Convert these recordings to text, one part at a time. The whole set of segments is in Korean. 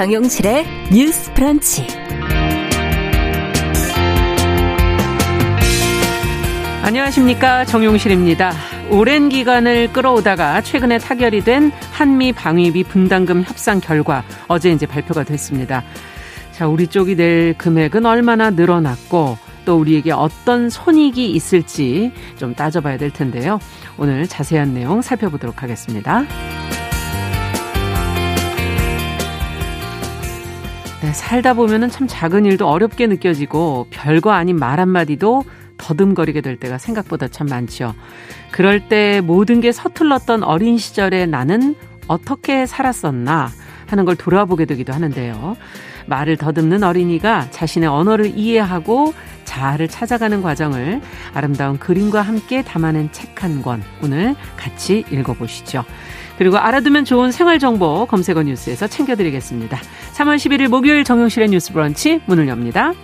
정용실의 뉴스 프런치. 안녕하십니까. 정용실입니다. 오랜 기간을 끌어오다가 최근에 타결이 된 한미 방위비 분담금 협상 결과 어제 이제 발표가 됐습니다. 자, 우리 쪽이 낼 금액은 얼마나 늘어났고 또 우리에게 어떤 손익이 있을지 좀 따져봐야 될 텐데요. 오늘 자세한 내용 살펴보도록 하겠습니다. 네, 살다 보면은 참 작은 일도 어렵게 느껴지고 별거 아닌 말 한마디도 더듬거리게 될 때가 생각보다 참 많죠. 그럴 때 모든 게 서툴렀던 어린 시절에 나는 어떻게 살았었나 하는 걸 돌아보게 되기도 하는데요. 말을 더듬는 어린이가 자신의 언어를 이해하고 자아를 찾아가는 과정을 아름다운 그림과 함께 담아낸 책 한 권 오늘 같이 읽어보시죠. 그리고 알아두면 좋은 생활정보 검색어 뉴스에서 챙겨드리겠습니다. 3월 11일 목요일 정용실의 뉴스 브런치 문을 엽니다.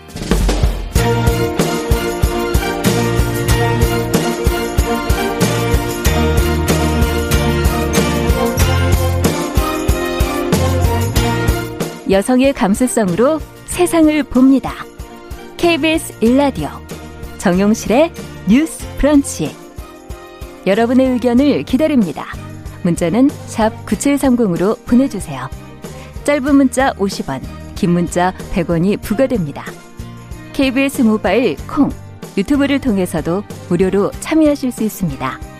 여성의 감수성으로 세상을 봅니다. KBS 일라디오 정용실의 뉴스 브런치. 여러분의 의견을 기다립니다. 문자는 샵 9730으로 보내주세요. 짧은 문자 50원, 긴 문자 100원이 부과됩니다. KBS 모바일 콩, 유튜브를 통해서도 무료로 참여하실 수 있습니다.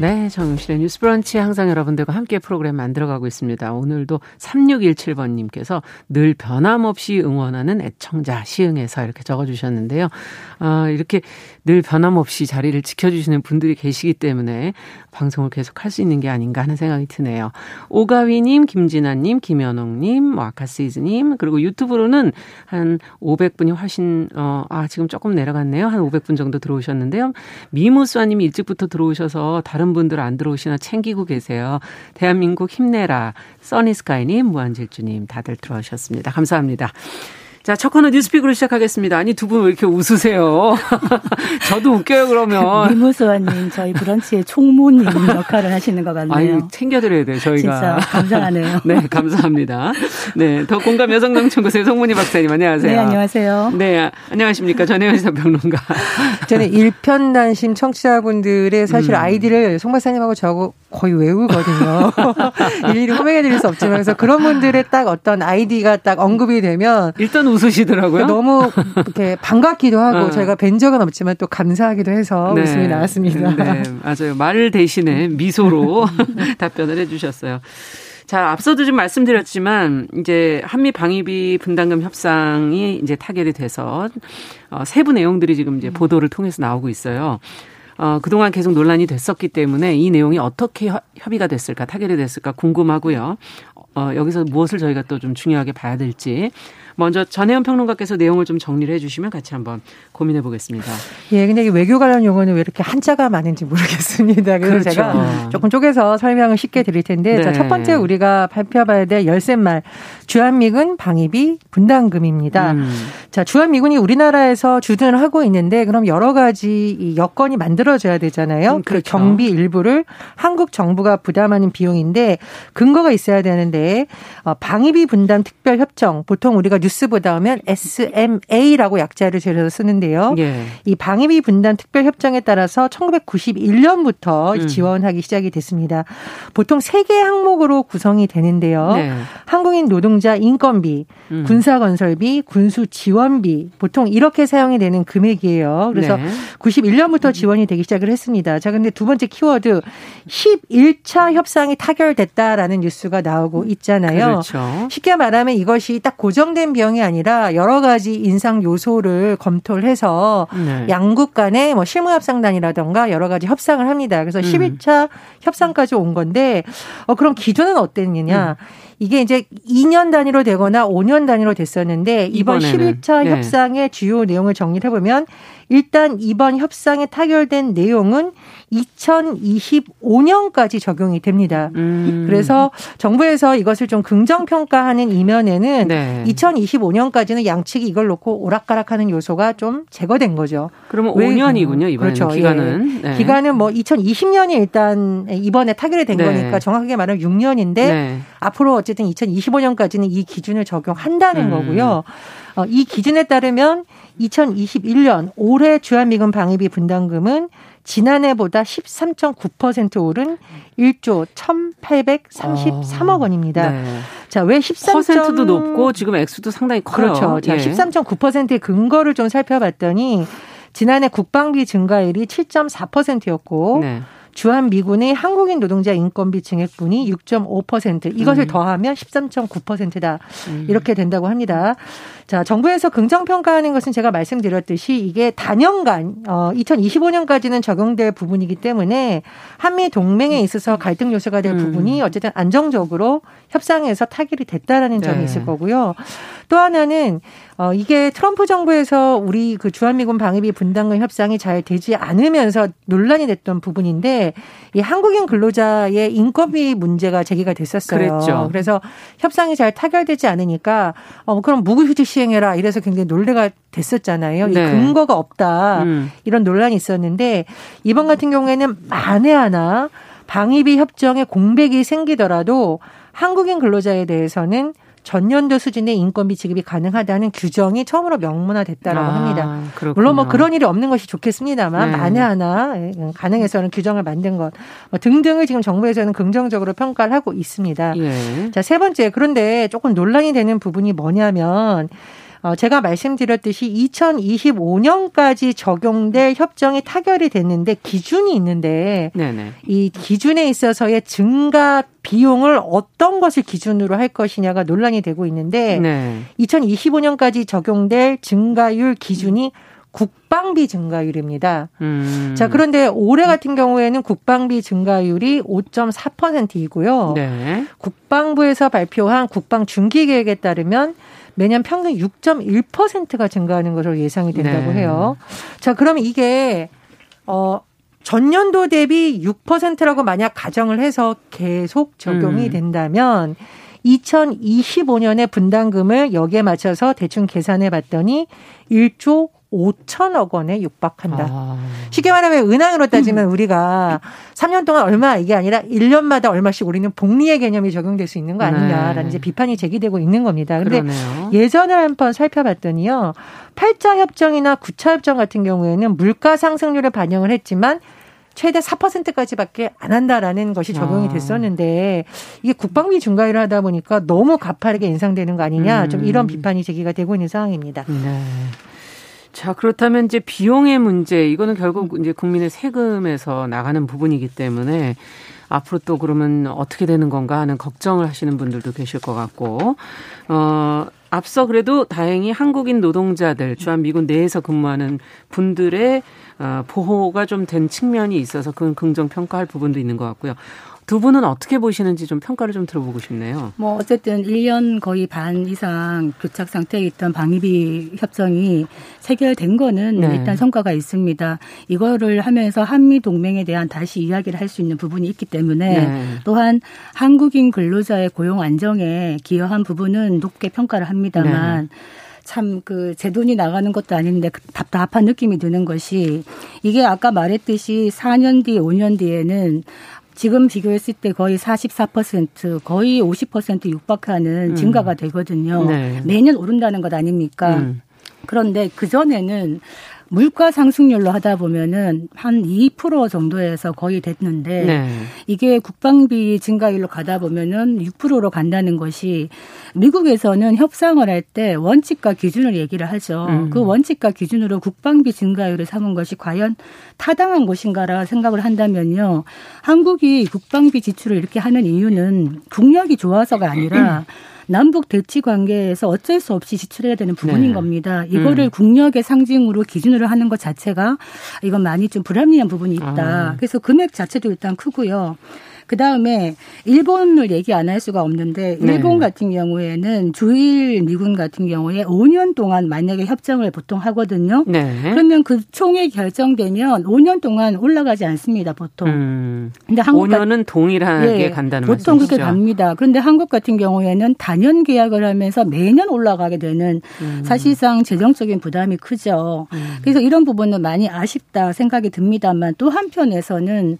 네, 정용실의 뉴스 브런치 항상 여러분들과 함께 프로그램 만들어가고 있습니다. 오늘도 3617번님께서 늘 변함없이 응원하는 애청자 시흥에서 이렇게 적어주셨는데요. 아, 이렇게 늘 변함없이 자리를 지켜주시는 분들이 계시기 때문에 방송을 계속 할 수 있는 게 아닌가 하는 생각이 드네요. 오가위님, 김진아님, 김현옥님, 뭐 아카시즈님, 그리고 유튜브로는 한 500분이 훨씬, 어, 아, 지금 조금 내려갔네요. 한 500분 정도 들어오셨는데요. 미무수아님이 일찍부터 들어오셔서 다른 분들 안 들어오시나 챙기고 계세요. 대한민국 힘내라. 써니스카이님, 무한질주님 다들 들어오셨습니다. 감사합니다. 자, 첫 코너 뉴스픽으로 시작하겠습니다. 아니, 두 분 왜 이렇게 웃으세요? 저도 웃겨요, 그러면. 미무소아님, 저희 브런치의 총무님 역할을 하시는 것 같네요. 아유, 챙겨드려야 돼요, 저희가. 진짜 감사하네요. 네, 감사합니다. 네, 더 공감 여성농촌구소의 송문희 박사님, 안녕하세요. 네, 안녕하세요. 네, 안녕하십니까. 전혜연 시사평론가. 저는 일편단심 청취자분들의 사실 음. 아이디를 송 박사님하고 저하고 거의 외우거든요. 일일이 호명해드릴 수 없지만 그래서 그런 분들의 딱 어떤 아이디가 딱 언급이 되면 일단 웃으시더라고요. 너무 이렇게 반갑기도 하고 어. 저희가 뵌 적은 없지만 또 감사하기도 해서 네. 웃음이 나왔습니다. 네, 맞아요. 말 대신에 미소로 답변을 해주셨어요. 자, 앞서도 좀 말씀드렸지만 이제 한미 방위비 분담금 협상이 이제 타결이 돼서 어, 세부 내용들이 지금 이제 보도를 통해서 나오고 있어요. 어, 그동안 계속 논란이 됐었기 때문에 이 내용이 어떻게 협의가 됐을까, 타결이 됐을까 궁금하고요. 어, 여기서 무엇을 저희가 또 좀 중요하게 봐야 될지 먼저 전혜연 평론가께서 내용을 좀 정리를 해주시면 같이 한번 고민해 보겠습니다. 예, 근데 외교 관련 용어는 왜 이렇게 한자가 많은지 모르겠습니다. 그래서 그렇죠. 제가 조금 쪼개서 설명을 쉽게 드릴 텐데, 네. 자, 첫 번째 우리가 발표해봐야 될 열쇠말 주한미군 방위비 분담금입니다. 음. 자, 주한미군이 우리나라에서 주둔을 하고 있는데, 그럼 여러 가지 여건이 만들어져야 되잖아요. 음, 그 그렇죠. 그 경비 일부를 한국 정부가 부담하는 비용인데 근거가 있어야 되는데 어, 방위비 분담 특별 협정 보통 우리가 뉴스보다 하면 SMA라고 약자를 줄여서 쓰는데요. 예. 이 방위비 분담 특별 협정에 따라서 1991년부터 음. 지원하기 시작이 됐습니다. 보통 3개 항목으로 구성이 되는데요. 네. 한국인 노동자 인건비, 음. 군사 건설비, 군수 지원비 보통 이렇게 사용이 되는 금액이에요. 그래서 네. 91년부터 지원이 되기 시작을 했습니다. 자, 근데 두 번째 키워드 11차 협상이 타결됐다라는 뉴스가 나오고 있잖아요. 그렇죠. 쉽게 말하면 이것이 딱 고정된 비용이 아니라 여러 가지 인상 요소를 검토를 해서 네. 양국 간의 뭐 실무 협상단이라던가 여러 가지 협상을 합니다. 그래서 음. 11차 협상까지 온 건데 어 그럼 기준은 어땠느냐? 음. 이게 이제 2년 단위로 되거나 5년 단위로 됐었는데 이번 이번에는. 11차 네. 협상의 주요 내용을 정리를 해보면 일단 이번 협상에 타결된 내용은 2025년까지 적용이 됩니다. 음. 그래서 정부에서 이것을 좀 긍정 평가하는 이면에는 네. 2025 년까지는 양측이 이걸 놓고 오락가락하는 요소가 좀 제거된 거죠. 그러면 5년이군요 이번에 그렇죠. 기간은. 예. 네. 기간은 뭐 2020년이 일단 이번에 타결이 된 네. 거니까 정확하게 말하면 6년인데 앞으로 어쨌든 2025년까지는 이 기준을 적용한다는 음. 거고요. 어, 이 기준에 따르면 2021년 올해 주한미군 방위비 분담금은 지난해보다 13.9% 오른 1조 1,833억 원입니다. 네. 자, 왜 13. 퍼센트도 높고 지금 액수도 상당히 커요. 그렇죠. 자, 예. 13.9%의 근거를 좀 살펴봤더니 지난해 국방비 증가율이 7.4%였고 네. 주한 미군의 한국인 노동자 인건비 증액분이 6.5% 이것을 음. 더하면 13.9%다 음. 이렇게 된다고 합니다. 자, 정부에서 긍정 평가하는 것은 제가 말씀드렸듯이 이게 단연간 어 2025년까지는 적용될 부분이기 때문에 한미 동맹에 있어서 갈등 요소가 될 음. 부분이 어쨌든 안정적으로 협상에서 타결이 됐다라는 점이 네. 있을 거고요. 또 하나는 어 이게 트럼프 정부에서 우리 그 주한미군 방위비 분담금 협상이 잘 되지 않으면서 논란이 됐던 부분인데 이 한국인 근로자의 인건비 문제가 제기가 됐었어요. 그랬죠. 그래서 협상이 잘 타결되지 않으니까 어 그럼 무급휴직 시 행해라 이래서 굉장히 논래가 됐었잖아요. 네. 이 근거가 없다 음. 이런 논란이 있었는데 이번 같은 경우에는 만에 하나 방위비 협정에 공백이 생기더라도 한국인 근로자에 대해서는 전년도 수준의 인건비 지급이 가능하다는 규정이 처음으로 명문화됐다라고 아, 합니다. 그렇군요. 물론 뭐 그런 일이 없는 것이 좋겠습니다만 네. 만에 하나 예, 가능해서는 규정을 만든 것뭐 등등을 지금 정부에서는 긍정적으로 평가를 하고 있습니다. 예. 자, 세 번째 그런데 조금 논란이 되는 부분이 뭐냐면 어, 제가 말씀드렸듯이 2025년까지 적용될 협정이 타결이 됐는데 기준이 있는데 네네. 이 기준에 있어서의 증가 비용을 어떤 것을 기준으로 할 것이냐가 논란이 되고 있는데 네. 2025년까지 적용될 증가율 기준이 국방비 증가율입니다. 음. 자, 그런데 올해 같은 경우에는 국방비 증가율이 5.4%이고요. 네. 국방부에서 발표한 국방 중기 계획에 따르면 매년 평균 6.1%가 증가하는 것으로 예상이 된다고 네. 해요. 자, 그러면 이게 어 전년도 대비 6%라고 만약 가정을 해서 계속 적용이 음. 된다면 2025년에 분담금을 여기에 맞춰서 대충 계산해 봤더니 1조 5천억 원에 육박한다. 아. 쉽게 말하면 은행으로 따지면 음. 우리가 3년 동안 얼마 이게 아니라 1년마다 얼마씩 우리는 복리의 개념이 적용될 수 있는 거 아니냐라는 네. 이제 비판이 제기되고 있는 겁니다. 근데 그러네요. 예전을 한번 살펴봤더니요. 8자 협정이나 9차 협정 같은 경우에는 물가 상승률을 반영을 했지만 최대 4%까지밖에 안 한다라는 것이 적용이 아. 됐었는데 이게 국방비 중과율을 하다 보니까 너무 가파르게 인상되는 거 아니냐 좀 이런 음. 비판이 제기가 되고 있는 상황입니다. 네. 자, 그렇다면 이제 비용의 문제, 이거는 결국 이제 국민의 세금에서 나가는 부분이기 때문에 앞으로 또 그러면 어떻게 되는 건가 하는 걱정을 하시는 분들도 계실 것 같고, 어, 앞서 그래도 다행히 한국인 노동자들, 주한미군 내에서 근무하는 분들의 어, 보호가 좀 된 측면이 있어서 그건 긍정 평가할 부분도 있는 것 같고요. 두 분은 어떻게 보시는지 좀 평가를 좀 들어보고 싶네요. 뭐 어쨌든 1년 거의 반 이상 교착 상태에 있던 방위비 협정이 체결된 거는 네. 일단 성과가 있습니다. 이거를 하면서 한미 동맹에 대한 다시 이야기를 할 수 있는 부분이 있기 때문에 네. 또한 한국인 근로자의 고용 안정에 기여한 부분은 높게 평가를 합니다만 네. 참그 제 돈이 나가는 것도 아닌데 그 답답한 느낌이 드는 것이 이게 아까 말했듯이 4년 뒤, 5년 뒤에는 지금 비교했을 때 거의 44% 거의 50% 육박하는 음. 증가가 되거든요. 네. 매년 오른다는 것 아닙니까? 음. 그런데 그 전에는 물가 상승률로 하다 보면은 한 2% 정도에서 거의 됐는데 네. 이게 국방비 증가율로 가다 보면은 6%로 간다는 것이 미국에서는 협상을 할 때 원칙과 기준을 얘기를 하죠. 음. 그 원칙과 기준으로 국방비 증가율을 삼은 것이 과연 타당한 것인가라 생각을 한다면요. 한국이 국방비 지출을 이렇게 하는 이유는 국력이 좋아서가 아니라 남북 대치 관계에서 어쩔 수 없이 지출해야 되는 부분인 네. 겁니다. 이거를 음. 국력의 상징으로 기준으로 하는 것 자체가 이건 많이 좀 불합리한 부분이 있다. 아. 그래서 금액 자체도 일단 크고요. 그 다음에 일본을 얘기 안 할 수가 없는데 네. 일본 네. 같은 경우에는 주일 미군 같은 경우에 5년 동안 만약에 협정을 보통 하거든요. 네. 그러면 그 총액 결정되면 5년 동안 올라가지 않습니다, 보통. 음. 근데 한국 5년은 동일하게 예, 간다는 보통 말씀이시죠? 그렇게 갑니다. 그런데 한국 같은 경우에는 단연 계약을 하면서 매년 올라가게 되는 음. 사실상 재정적인 부담이 크죠. 음. 그래서 이런 부분은 많이 아쉽다 생각이 듭니다만 또 한편에서는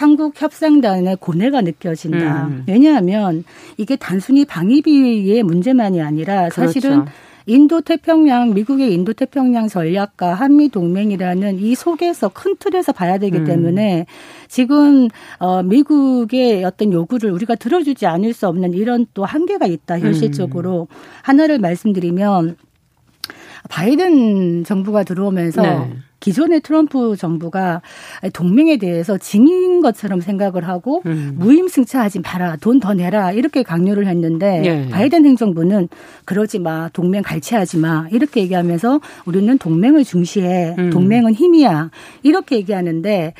한국 협상단의 고뇌가 느껴진다. 음. 왜냐하면 이게 단순히 방위비의 문제만이 아니라 사실은 그렇죠. 인도 태평양 미국의 인도 태평양 전략과 한미 동맹이라는 이 속에서 큰 틀에서 봐야 되기 음. 때문에 지금 어 미국의 어떤 요구를 우리가 들어주지 않을 수 없는 이런 또 한계가 있다 현실적으로 음. 하나를 말씀드리면 바이든 정부가 들어오면서 네. 기존의 트럼프 정부가 동맹에 대해서 징인 것처럼 생각을 하고 음. 무임승차하지 마라 돈 더 내라 이렇게 강요를 했는데 예. 바이든 행정부는 그러지 마 동맹 갈취하지 마 이렇게 얘기하면서 우리는 동맹을 중시해 음. 동맹은 힘이야 이렇게 얘기하는데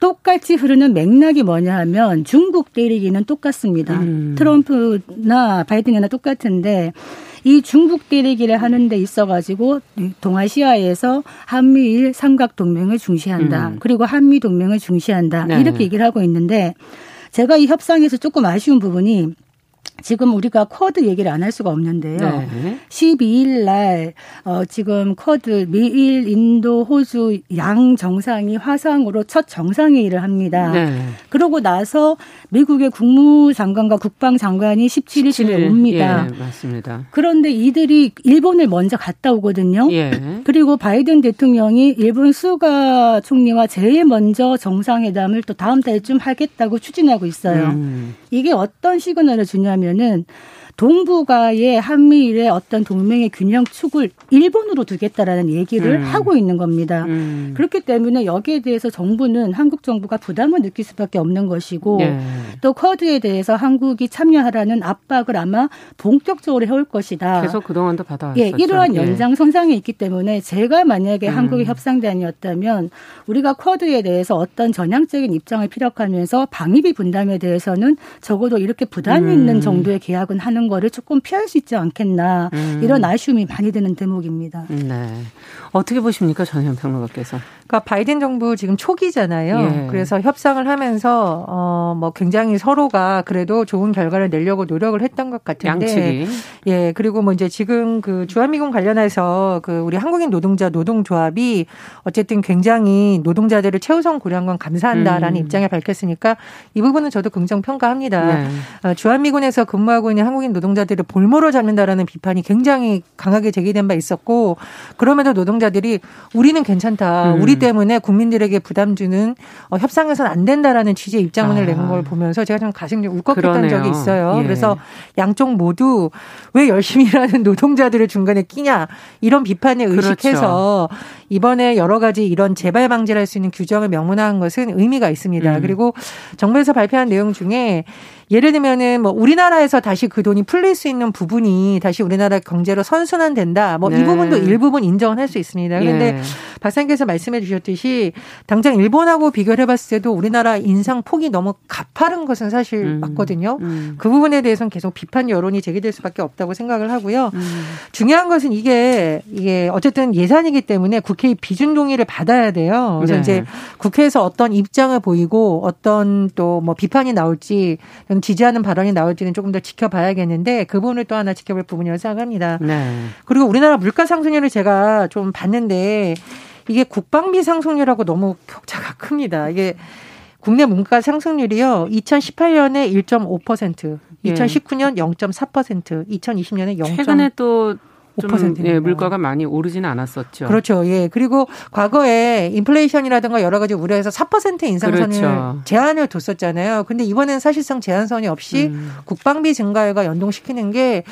똑같이 흐르는 맥락이 뭐냐 하면 중국 때리기는 똑같습니다. 음. 트럼프나 바이든이나 똑같은데 이 중국 때리기를 하는 데 있어 가지고 동아시아에서 한미일 삼각 동맹을 중시한다. 음. 그리고 한미 동맹을 중시한다. 네. 이렇게 얘기를 하고 있는데 제가 이 협상에서 조금 아쉬운 부분이 지금 우리가 쿼드 얘기를 안 할 수가 없는데요. 네. 12일 날 어, 지금 쿼드 미일, 인도, 호주 양 정상이 화상으로 첫 정상회의를 합니다. 네. 그러고 나서 미국의 국무장관과 국방장관이 17일, 17일 옵니다. 예, 맞습니다. 그런데 이들이 일본을 먼저 갔다 오거든요. 예. 그리고 바이든 대통령이 일본 수가 총리와 제일 먼저 정상회담을 또 다음 달쯤 하겠다고 추진하고 있어요. 음. 이게 어떤 시그널을 주냐면 은 동북아의 한미일의 어떤 동맹의 균형 축을 일본으로 두겠다라는 얘기를 음. 하고 있는 겁니다. 음. 그렇기 때문에 여기에 대해서 정부는 한국 정부가 부담을 느낄 수밖에 없는 것이고 예. 또 쿼드에 대해서 한국이 참여하라는 압박을 아마 본격적으로 해올 것이다. 계속 그동안도 받아왔었죠. 예, 이러한 예. 연장 선상에 있기 때문에 제가 만약에 음. 한국의 협상단이었다면 우리가 쿼드에 대해서 어떤 전향적인 입장을 피력하면서 방위비 분담에 대해서는 적어도 이렇게 부담이 음. 있는 정도의 계약은 하는 거를 조금 피할 수 있지 않겠나 음. 이런 아쉬움이 많이 드는 대목입니다. 네. 어떻게 보십니까 전현 평론가께서? 그러니까 바이든 정부 지금 초기잖아요. 예. 그래서 협상을 하면서 어뭐 굉장히 서로가 그래도 좋은 결과를 내려고 노력을 했던 것 같은데 양측이. 예 그리고 뭐 이제 지금 그 주한미군 관련해서 그 우리 한국인 노동자 노동조합이 어쨌든 굉장히 노동자들을 최우선 고려한 건 감사한다라는 음. 입장을 밝혔으니까 이 부분은 저도 긍정 평가합니다. 네. 어, 주한미군에서 근무하고 있는 한국인 노동자들을 볼모로 잡는다라는 비판이 굉장히 강하게 제기된 바 있었고 그럼에도 노동자들이 우리는 괜찮다. 음. 우리 때문에 국민들에게 부담 주는 어, 협상에서는 안 된다라는 취지의 입장문을 아. 내는 걸 보면서 제가 좀 가슴이 울컥했던 그러네요. 적이 있어요. 예. 그래서 양쪽 모두 왜 열심히 일하는 노동자들을 중간에 끼냐 이런 비판에 그렇죠. 의식해서 그렇죠. 이번에 여러 가지 이런 재발 방지를 할 수 있는 규정을 명문화한 것은 의미가 있습니다. 음. 그리고 정부에서 발표한 내용 중에 예를 들면은 뭐 우리나라에서 다시 그 돈이 풀릴 수 있는 부분이 다시 우리나라 경제로 선순환된다. 뭐이 네. 부분도 일부분 인정을 할 수 있습니다. 그런데 예. 박사님께서 말씀해 주셨듯이 당장 일본하고 비교를 해봤을 때도 우리나라 인상 폭이 너무 가파른 것은 사실 음. 맞거든요. 음. 그 부분에 대해서는 계속 비판 여론이 제기될 수밖에 없다고 생각을 하고요. 음. 중요한 것은 이게 이게 어쨌든 예산이기 때문에 국회의 비준 동의를 받아야 돼요. 그래서 네. 이제 국회에서 어떤 입장을 보이고 어떤 또 뭐 비판이 나올지 지지하는 발언이 나올지는 조금 더 지켜봐야겠는데 그 부분을 또 하나 지켜볼 부분이라고 생각합니다. 네. 그리고 우리나라 물가 상승률을 제가 좀 봤는데 이게 국방비 상승률하고 너무 격차가 큽니다. 이게 국내 물가 상승률이요. 2018년에 1.5%, 2019년 0.4%, 2020년에 0. 최근에 또 5%. 예, 물가가 많이 오르지는 않았었죠. 그렇죠. 예. 그리고 과거에 인플레이션이라든가 여러 가지 우려해서 4% 인상선을 그렇죠. 제한을 뒀었잖아요. 근데 이번에는 사실상 제한선이 없이 음. 국방비 증가율과 연동시키는 게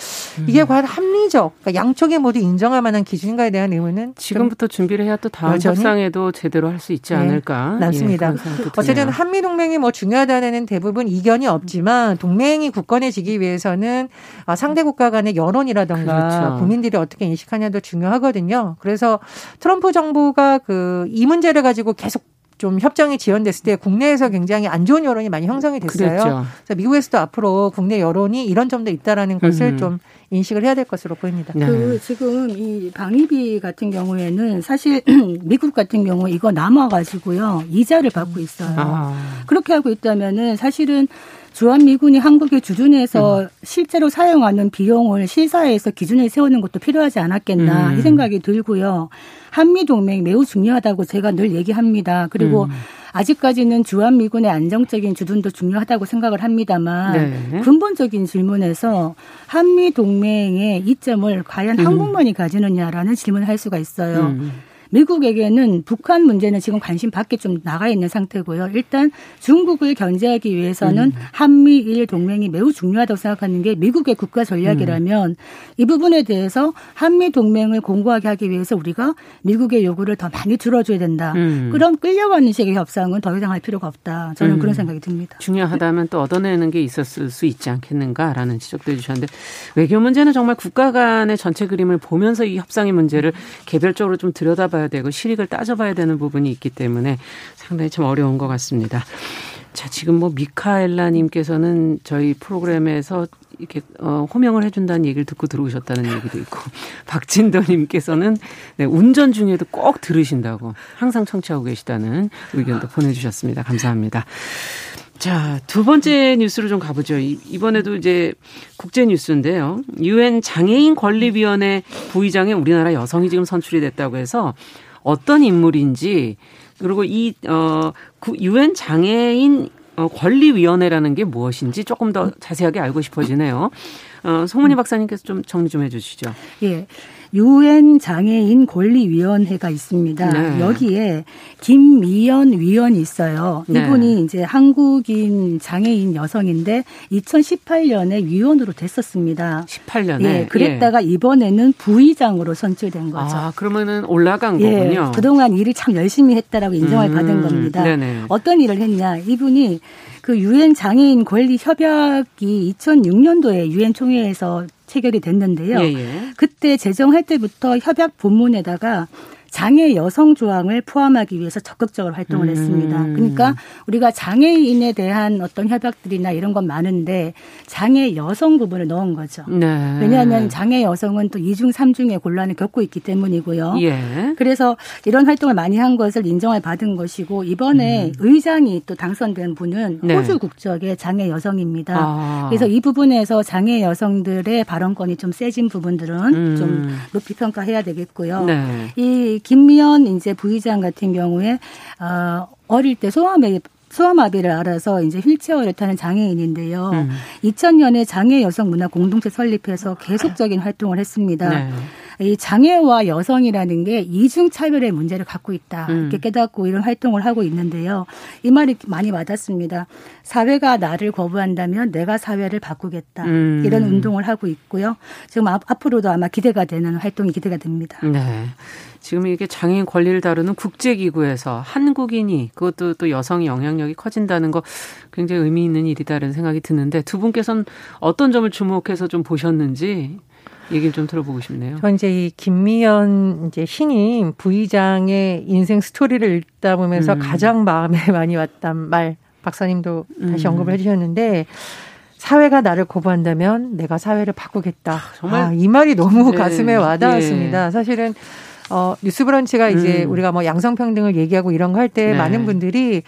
이게 음. 과연 합리적, 그러니까 양쪽이 모두 인정할 만한 기준인가에 대한 의문은 지금부터 준비를 해야 또 다음 여전히? 협상에도 제대로 할 수 있지 네. 않을까. 네, 맞습니다. 예, 어쨌든 한미 동맹이 뭐 중요하다는 대부분 이견이 없지만 동맹이 굳건해지기 위해서는 아, 상대 국가 간의 여론이라든가 그렇죠. 국민들이 국민들이 어떻게 인식하냐도 중요하거든요. 그래서 트럼프 정부가 그 이 문제를 가지고 계속 좀 협정이 지연됐을 때 국내에서 굉장히 안 좋은 여론이 많이 형성이 됐어요. 그랬죠. 그래서 미국에서도 앞으로 국내 여론이 이런 점도 있다라는 것을 음. 좀 인식을 해야 될 것으로 보입니다. 네. 그 지금 이 방위비 같은 경우에는 사실 미국 같은 경우 이거 남아 가지고요 이자를 받고 있어요. 아. 그렇게 하고 있다면은 사실은 주한미군이 한국의 주둔에서 음. 실제로 사용하는 비용을 실사에서 기준을 세우는 것도 필요하지 않았겠나 음. 이 생각이 들고요. 한미 동맹 매우 중요하다고 제가 늘 얘기합니다. 그리고 음. 아직까지는 주한미군의 안정적인 주둔도 중요하다고 생각을 합니다만 네. 근본적인 질문에서 한미 동맹의 이점을 과연 음. 한국만이 가지느냐라는 질문을 할 수가 있어요. 음. 미국에게는 북한 문제는 지금 관심 밖에 좀 나가 있는 상태고요. 일단 중국을 견제하기 위해서는 음. 한미일 동맹이 매우 중요하다고 생각하는 게 미국의 국가 전략이라면 음. 이 부분에 대해서 한미 동맹을 공고하게 하기 위해서 우리가 미국의 요구를 더 많이 들어줘야 된다. 음. 그런 끌려가는 식의 협상은 더 이상 할 필요가 없다. 저는 그런 음. 생각이 듭니다. 중요하다면 또 얻어내는 게 있었을 수 있지 않겠는가라는 지적도 해주셨는데 외교 문제는 정말 국가 간의 전체 그림을 보면서 이 협상의 문제를 개별적으로 좀 들여다봐야 따져봐야 되고 실익을 따져봐야 되는 부분이 있기 때문에 상당히 참 어려운 것 같습니다. 자, 지금 뭐 미카엘라님께서는 저희 프로그램에서 이렇게 어, 호명을 해준다는 얘기를 듣고 들어오셨다는 얘기도 있고 박진도님께서는 네, 운전 중에도 꼭 들으신다고 항상 청취하고 계시다는 의견도 보내주셨습니다. 감사합니다. 자, 두 번째 뉴스로 좀 가보죠. 이번에도 이제 국제 뉴스인데요. 유엔 장애인 권리위원회 부의장에 우리나라 여성이 지금 선출이 됐다고 해서 어떤 인물인지 그리고 이, 어, 유엔 장애인 어, 권리위원회라는 게 무엇인지 조금 더 자세하게 알고 싶어지네요. 어, 송은희 박사님께서 좀 정리 좀 해주시죠. 예. 유엔 장애인 권리위원회가 있습니다. 네. 여기에 김미연 위원이 있어요. 네. 이분이 네. 이제 한국인 장애인 여성인데 2018년에 위원으로 됐었습니다. 18년에. 예, 그랬다가 예. 이번에는 부의장으로 선출된 거죠. 아, 그러면은 올라간 예, 거군요. 그동안 일을 참 열심히 했다라고 인정을 음, 받은 겁니다. 네네. 어떤 일을 했냐? 이분이 그 유엔 장애인 권리 협약이 2006년도에 유엔 총회에서 체결이 됐는데요. 예, 예. 그때 제정할 때부터 협약 본문에다가 장애 여성 조항을 포함하기 위해서 적극적으로 활동을 음. 했습니다. 그러니까 우리가 장애인에 대한 어떤 협약들이나 이런 건 많은데 장애 여성 부분을 넣은 거죠. 네. 왜냐하면 장애 여성은 또 이중 삼중의 곤란을 겪고 있기 때문이고요. 예. 그래서 이런 활동을 많이 한 것을 인정을 받은 것이고 이번에 음. 의장이 또 당선된 분은 네. 호주 국적의 장애 여성입니다. 아. 그래서 이 부분에서 장애 여성들의 발언권이 좀 세진 부분들은 음. 좀 높이 평가해야 되겠고요. 네. 이 김미연 이제 부의장 같은 경우에 어 어릴 때 소아마비 소아마비를 알아서 이제 휠체어를 타는 장애인인데요. 음. 2000년에 장애 여성 문화 공동체 설립해서 계속적인 활동을 했습니다. 네. 이 장애와 여성이라는 게 이중 차별의 문제를 갖고 있다 음. 이렇게 깨닫고 이런 활동을 하고 있는데요. 이 말이 많이 와닿습니다. 사회가 나를 거부한다면 내가 사회를 바꾸겠다 음. 이런 운동을 하고 있고요. 지금 앞으로도 아마 기대가 되는 활동이 기대가 됩니다. 네. 지금 이게 장애인 권리를 다루는 국제기구에서 한국인이 그것도 또 여성의 영향력이 커진다는 거 굉장히 의미 있는 일이다라는 생각이 드는데 두 분께서는 어떤 점을 주목해서 좀 보셨는지 얘기를 좀 들어보고 싶네요. 저 이제 이 김미연 이제 신임 부의장의 인생 스토리를 읽다 보면서 음. 가장 마음에 많이 왔단 말 박사님도 다시 음. 언급을 해주셨는데 사회가 나를 거부한다면 내가 사회를 바꾸겠다. 아, 정말 아, 이 말이 너무 네. 가슴에 와닿았습니다. 네. 사실은 어 뉴스 브런치가 이제 음. 우리가 뭐 양성평등을 얘기하고 이런 거 할때 네. 많은 분들이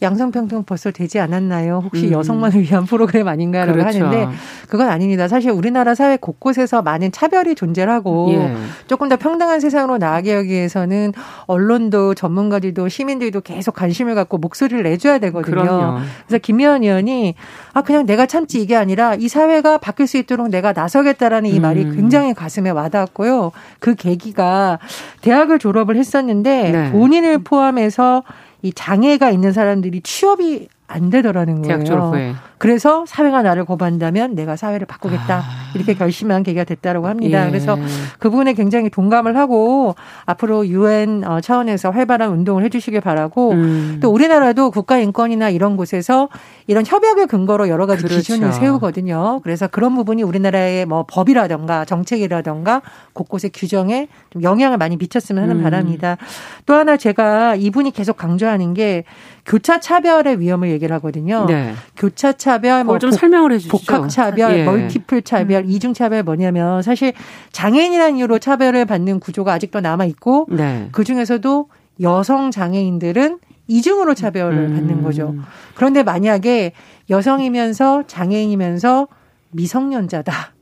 양성평등 벌써 되지 않았나요? 혹시 음. 여성만을 위한 프로그램 아닌가라고 그렇죠. 하는데 그건 아닙니다. 사실 우리나라 사회 곳곳에서 많은 차별이 존재하고 예. 조금 더 평등한 세상으로 나아가기 위해서는 언론도 전문가들도 시민들도 계속 관심을 갖고 목소리를 내줘야 되거든요. 그럼요. 그래서 김미연 의원이 아 그냥 내가 참지 이게 아니라 이 사회가 바뀔 수 있도록 내가 나서겠다라는 이 말이 음. 굉장히 가슴에 와닿았고요. 그 계기가 대학을 졸업을 했었는데 네. 본인을 포함해서 이 장애가 있는 사람들이 취업이 안 되더라는 거예요. 대학 졸업 후에. 그래서 사회가 나를 거부한다면 내가 사회를 바꾸겠다. 아. 이렇게 결심한 계기가 됐다라고 합니다. 예. 그래서 그 부분에 굉장히 동감을 하고 앞으로 유엔 어, 차원에서 활발한 운동을 해 주시길 바라고 음. 또 우리나라도 국가인권이나 이런 곳에서 이런 협약을 근거로 여러 가지 그렇죠. 기준을 세우거든요. 그래서 그런 부분이 우리나라의 뭐 법이라던가 정책이라던가 곳곳의 규정에 좀 영향을 많이 미쳤으면 하는 음. 바람니다. 또 하나 제가 이분이 계속 강조하는 게 교차 차별의 위험을 얘기를 하거든요. 네. 교차 차별, 뭐좀 설명을 해주시죠. 복합 차별, 예. 멀티플 차별, 음. 이중 차별 뭐냐면 사실 장애인이라는 이유로 차별을 받는 구조가 아직도 남아 있고 네. 그 중에서도 여성 장애인들은 이중으로 차별을 음. 받는 거죠. 그런데 만약에 여성이면서 장애인이면서 미성년자다.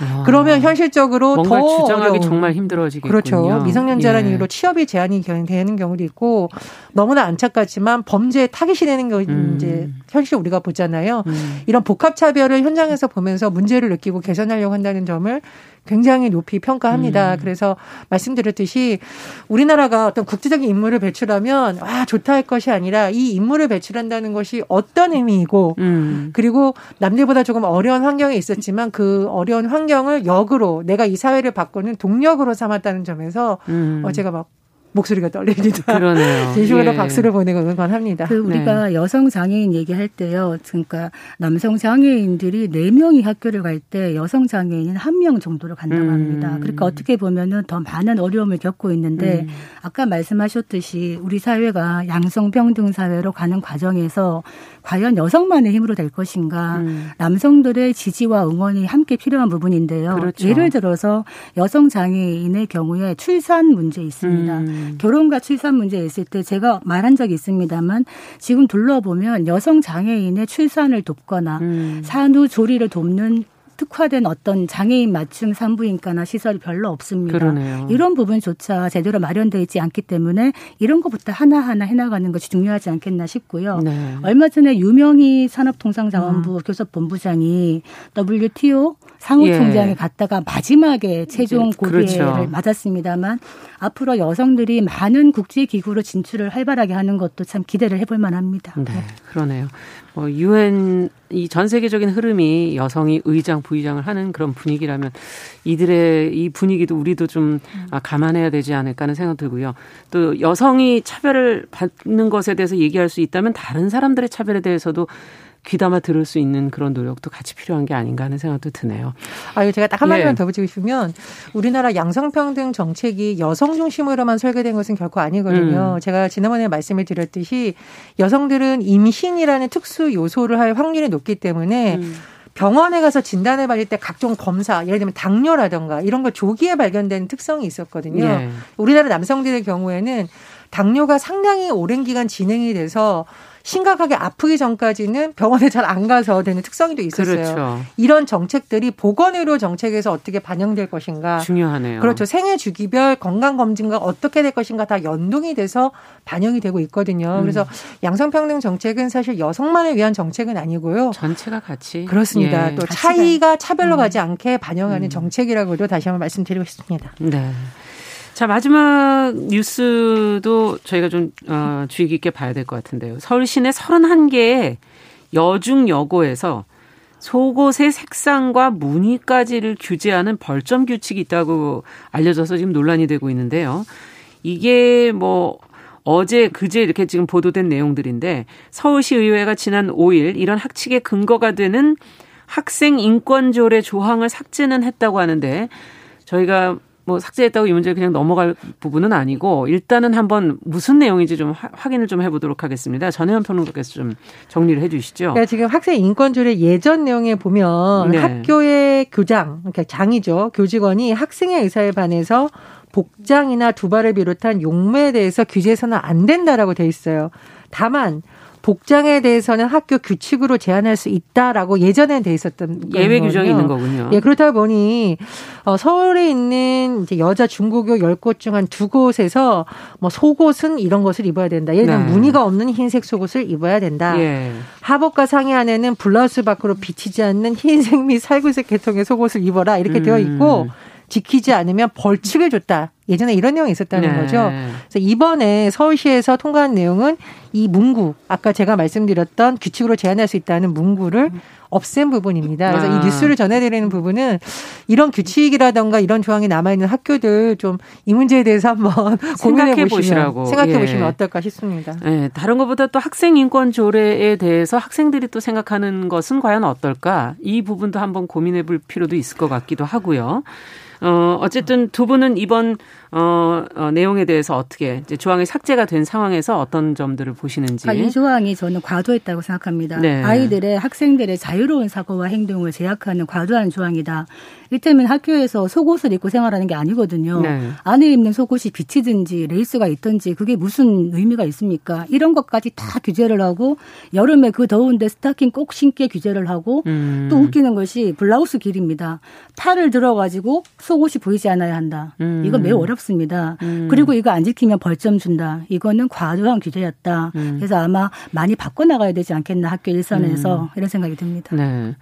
아. 그러면 현실적으로 더 주장하기 어려운. 정말 힘들어지겠군요. 그렇죠. 미성년자라는 예. 이유로 취업이 제한이 되는 경우도 있고 너무나 안타깝지만 범죄에 타깃이 되는 경우 음. 이제 현실 우리가 보잖아요. 음. 이런 복합 차별을 현장에서 보면서 문제를 느끼고 개선하려고 한다는 점을 굉장히 높이 평가합니다. 음. 그래서 말씀드렸듯이 우리나라가 어떤 국제적인 인물을 배출하면 아 좋다 할 것이 아니라 이 인물을 배출한다는 것이 어떤 의미이고 음. 그리고 남들보다 조금 어려운 환경에 있었지만 그 어려운 환경을 역으로 내가 이 사회를 바꾸는 동력으로 삼았다는 점에서 음. 어 제가 막 목소리가 떨립니다. 그러네요. 진심으로 예. 박수를 보내고 응원합니다. 그 우리가 네. 여성 장애인 얘기할 때요. 그러니까 남성 장애인들이 4명이 학교를 갈 때 여성 장애인은 1명 정도로 간다고 합니다. 음. 그러니까 어떻게 보면은 더 많은 어려움을 겪고 있는데 음. 아까 말씀하셨듯이 우리 사회가 양성평등 사회로 가는 과정에서 과연 여성만의 힘으로 될 것인가 음. 남성들의 지지와 응원이 함께 필요한 부분인데요. 그렇죠. 예를 들어서 여성 장애인의 경우에 출산 문제 있습니다. 음. 결혼과 출산 문제 있을 때 제가 말한 적이 있습니다만 지금 둘러보면 여성 장애인의 출산을 돕거나 음. 산후 조리를 돕는 특화된 어떤 장애인 맞춤 산부인과나 시설이 별로 없습니다. 그러네요. 이런 부분조차 제대로 마련되어 있지 않기 때문에 이런 것부터 하나하나 해나가는 것이 중요하지 않겠나 싶고요. 네. 얼마 전에 유명희 산업통상자원부 음. 교섭본부장이 WTO 상호총장에 예. 갔다가 마지막에 최종 고비를 그렇죠. 맞았습니다만 앞으로 여성들이 많은 국제 기구로 진출을 활발하게 하는 것도 참 기대를 해볼 만합니다. 네, 그러네요. 뭐 유엔 이 전 세계적인 흐름이 여성이 의장 부의장을 하는 그런 분위기라면 이들의 이 분위기도 우리도 좀 아, 감안해야 되지 않을까 하는 생각 들고요. 또 여성이 차별을 받는 것에 대해서 얘기할 수 있다면 다른 사람들의 차별에 대해서도 귀담아 들을 수 있는 그런 노력도 같이 필요한 게 아닌가 하는 생각도 드네요. 아, 유 제가 딱 한마디만 예. 더 붙이고 싶으면 우리나라 양성평등 정책이 여성 중심으로만 설계된 것은 결코 아니거든요. 음. 제가 지난번에 말씀을 드렸듯이 여성들은 임신이라는 특수 요소를 할 확률이 높기 때문에 음. 병원에 가서 진단을 받을 때 각종 검사, 예를 들면 당뇨라던가 이런 걸 조기에 발견되는 특성이 있었거든요. 예. 우리나라 남성들의 경우에는 당뇨가 상당히 오랜 기간 진행이 돼서 심각하게 아프기 전까지는 병원에 잘 안 가서 되는 특성이 또 있었어요. 그렇죠. 이런 정책들이 보건의료 정책에서 어떻게 반영될 것인가. 중요하네요. 그렇죠. 생애 주기별 건강 검진과 어떻게 될 것인가 다 연동이 돼서 반영이 되고 있거든요. 음. 그래서 양성평등 정책은 사실 여성만을 위한 정책은 아니고요. 전체가 같이 그렇습니다. 예, 또 차이가 차별로 음. 가지 않게 반영하는 음. 정책이라고도 다시 한번 말씀드리고 싶습니다. 네. 자, 마지막 뉴스도 저희가 좀, 어, 주의 깊게 봐야 될 것 같은데요. 서울 시내 31개의 여중 여고에서 속옷의 색상과 무늬까지를 규제하는 벌점 규칙이 있다고 알려져서 지금 논란이 되고 있는데요. 이게 뭐, 어제 그제 이렇게 지금 보도된 내용들인데 서울시 의회가 지난 5일 이런 학칙의 근거가 되는 학생 인권 조례 조항을 삭제는 했다고 하는데 저희가 뭐 삭제했다고 이 문제를 그냥 넘어갈 부분은 아니고 일단은 한번 무슨 내용인지 좀 확인을 좀 해보도록 하겠습니다. 전혜연 평론가께서 좀 정리를 해주시죠. 그러니까 지금 학생 인권조례 예전 내용에 보면 네. 학교의 교장, 그러니까 장이죠. 교직원이 학생의 의사에 반해서 복장이나 두발을 비롯한 용매에 대해서 규제해서는 안 된다라고 돼 있어요. 다만 복장에 대해서는 학교 규칙으로 제한할 수 있다라고 예전에 돼 있었던 예외 규정이 있는 거군요. 예, 그렇다 보니 어, 서울에 있는 이제 여자 중고교 10곳 중 한 두 곳에서 뭐 속옷은 이런 것을 입어야 된다. 예를 들면 네. 무늬가 없는 흰색 속옷을 입어야 된다. 예. 하복과 상의 안에는 블라우스 밖으로 비치지 않는 흰색 및 살구색 계통의 속옷을 입어라. 이렇게 음. 되어 있고 지키지 않으면 벌칙을 줬다. 예전에 이런 내용이 있었다는 네. 거죠. 그래서 이번에 서울시에서 통과한 내용은 이 문구 아까 제가 말씀드렸던 규칙으로 제한할 수 있다는 문구를 없앤 부분입니다. 그래서 아. 이 뉴스를 전해드리는 부분은 이런 규칙이라던가 이런 조항이 남아있는 학교들 좀 이 문제에 대해서 한번 고민해 보시라고 생각해 보시면 예. 어떨까 싶습니다. 예, 다른 것보다 또 학생 인권 조례에 대해서 학생들이 또 생각하는 것은 과연 어떨까? 이 부분도 한번 고민해 볼 필요도 있을 것 같기도 하고요. 어, 어쨌든 두 분은 이번 어, 어, 내용에 대해서 어떻게 이제 조항이 삭제가 된 상황에서 어떤 점들을 보시는지. 아, 이 조항이 저는 과도했다고 생각합니다. 네. 아이들의 학생들의 자유로운 사고와 행동을 제약하는 과도한 조항이다. 이때면 학교에서 속옷을 입고 생활하는 게 아니거든요. 네. 안에 입는 속옷이 비치든지 레이스가 있든지 그게 무슨 의미가 있습니까? 이런 것까지 다 규제를 하고 여름에 그 더운데 스타킹 꼭 신게 규제를 하고 음. 또 웃기는 것이 블라우스 길이입니다. 팔을 들어가지고 속옷이 보이지 않아야 한다. 음. 이거 매우 어렵습니다. 음. 그리고 이거 안 지키면 벌점 준다. 이거는 과도한 규제였다. 음. 그래서 아마 많이 바꿔 나가야 되지 않겠나 학교 일선에서 음. 이런 생각이 듭니다. 네.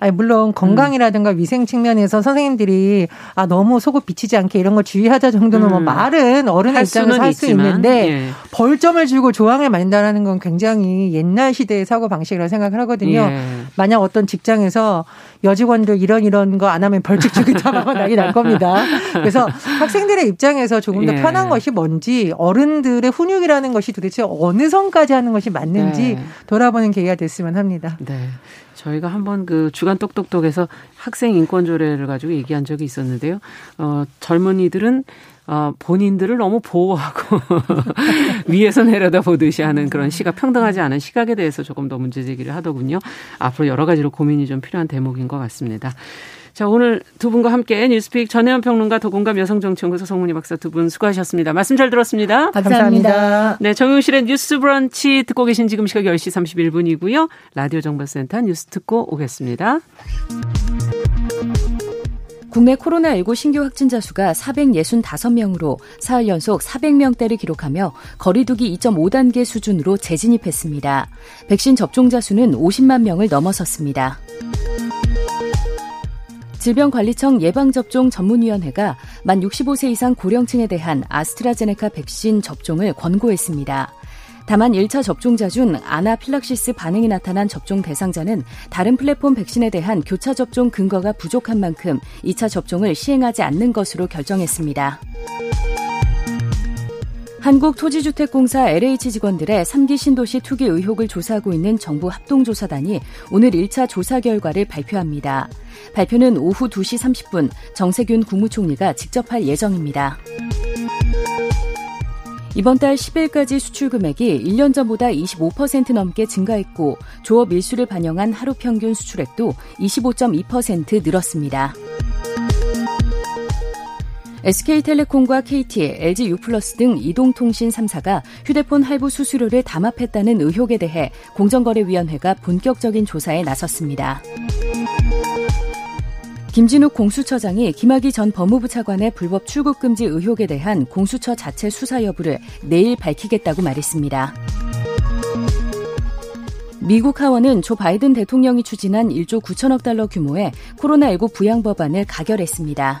아니 물론 건강이라든가 음. 위생 측면에서 선생님들이 아 너무 속옷 비치지 않게 이런 거 주의하자 정도는 뭐 음. 뭐 말은 어른의 입장에서 할 수 있는데 예. 벌점을 주고 조항을 만든다는 건 굉장히 옛날 시대의 사고 방식이라고 생각을 하거든요. 예. 만약 어떤 직장에서 여직원들 이런 이런 거 안 하면 벌칙 주겠다고 하면 난리 날 겁니다. 그래서 학생들의 입장에서 조금 더 예. 편한 것이 뭔지 어른들의 훈육이라는 것이 도대체 어느 선까지 하는 것이 맞는지 네. 돌아보는 계기가 됐으면 합니다. 네. 저희가 한번 그 주간 똑똑똑에서 학생 인권 조례를 가지고 얘기한 적이 있었는데요. 어, 젊은이들은 어, 본인들을 너무 보호하고 위에서 내려다 보듯이 하는 그런 시각, 평등하지 않은 시각에 대해서 조금 더 문제 제기를 하더군요. 앞으로 여러 가지로 고민이 좀 필요한 대목인 것 같습니다. 자, 오늘 두 분과 함께 뉴스픽 전혜연 평론가 더공감 여성정치연구소 성문희 박사 두 분 수고하셨습니다. 말씀 잘 들었습니다. 감사합니다. 네, 정용실의 뉴스 브런치 듣고 계신 지금 시각 10시 31분이고요. 라디오 정보센터 뉴스 듣고 오겠습니다. 국내 코로나19 신규 확진자 수가 465명으로 사흘 연속 400명대를 기록하며 거리두기 2.5단계 수준으로 재진입했습니다. 백신 접종자 수는 50만 명을 넘어섰습니다. 질병관리청 예방접종 전문위원회가 만 65세 이상 고령층에 대한 아스트라제네카 백신 접종을 권고했습니다. 다만 1차 접종자 중 아나필락시스 반응이 나타난 접종 대상자는 다른 플랫폼 백신에 대한 교차 접종 근거가 부족한 만큼 2차 접종을 시행하지 않는 것으로 결정했습니다. 한국토지주택공사 LH 직원들의 3기 신도시 투기 의혹을 조사하고 있는 정부 합동조사단이 오늘 1차 조사 결과를 발표합니다. 발표는 오후 2시 30분 정세균 국무총리가 직접 할 예정입니다. 이번 달 10일까지 수출 금액이 1년 전보다 25% 넘게 증가했고 조업 일수를 반영한 하루 평균 수출액도 25.2% 늘었습니다. SK텔레콤과 KT, LG U+플러스 등 이동통신 3사가 휴대폰 할부 수수료를 담합했다는 의혹에 대해 공정거래위원회가 본격적인 조사에 나섰습니다. 김진욱 공수처장이 김학의 전 법무부 차관의 불법 출국 금지 의혹에 대한 공수처 자체 수사 여부를 내일 밝히겠다고 말했습니다. 미국 하원은 조 바이든 대통령이 추진한 1조 9천억 달러 규모의 코로나19 부양 법안을 가결했습니다.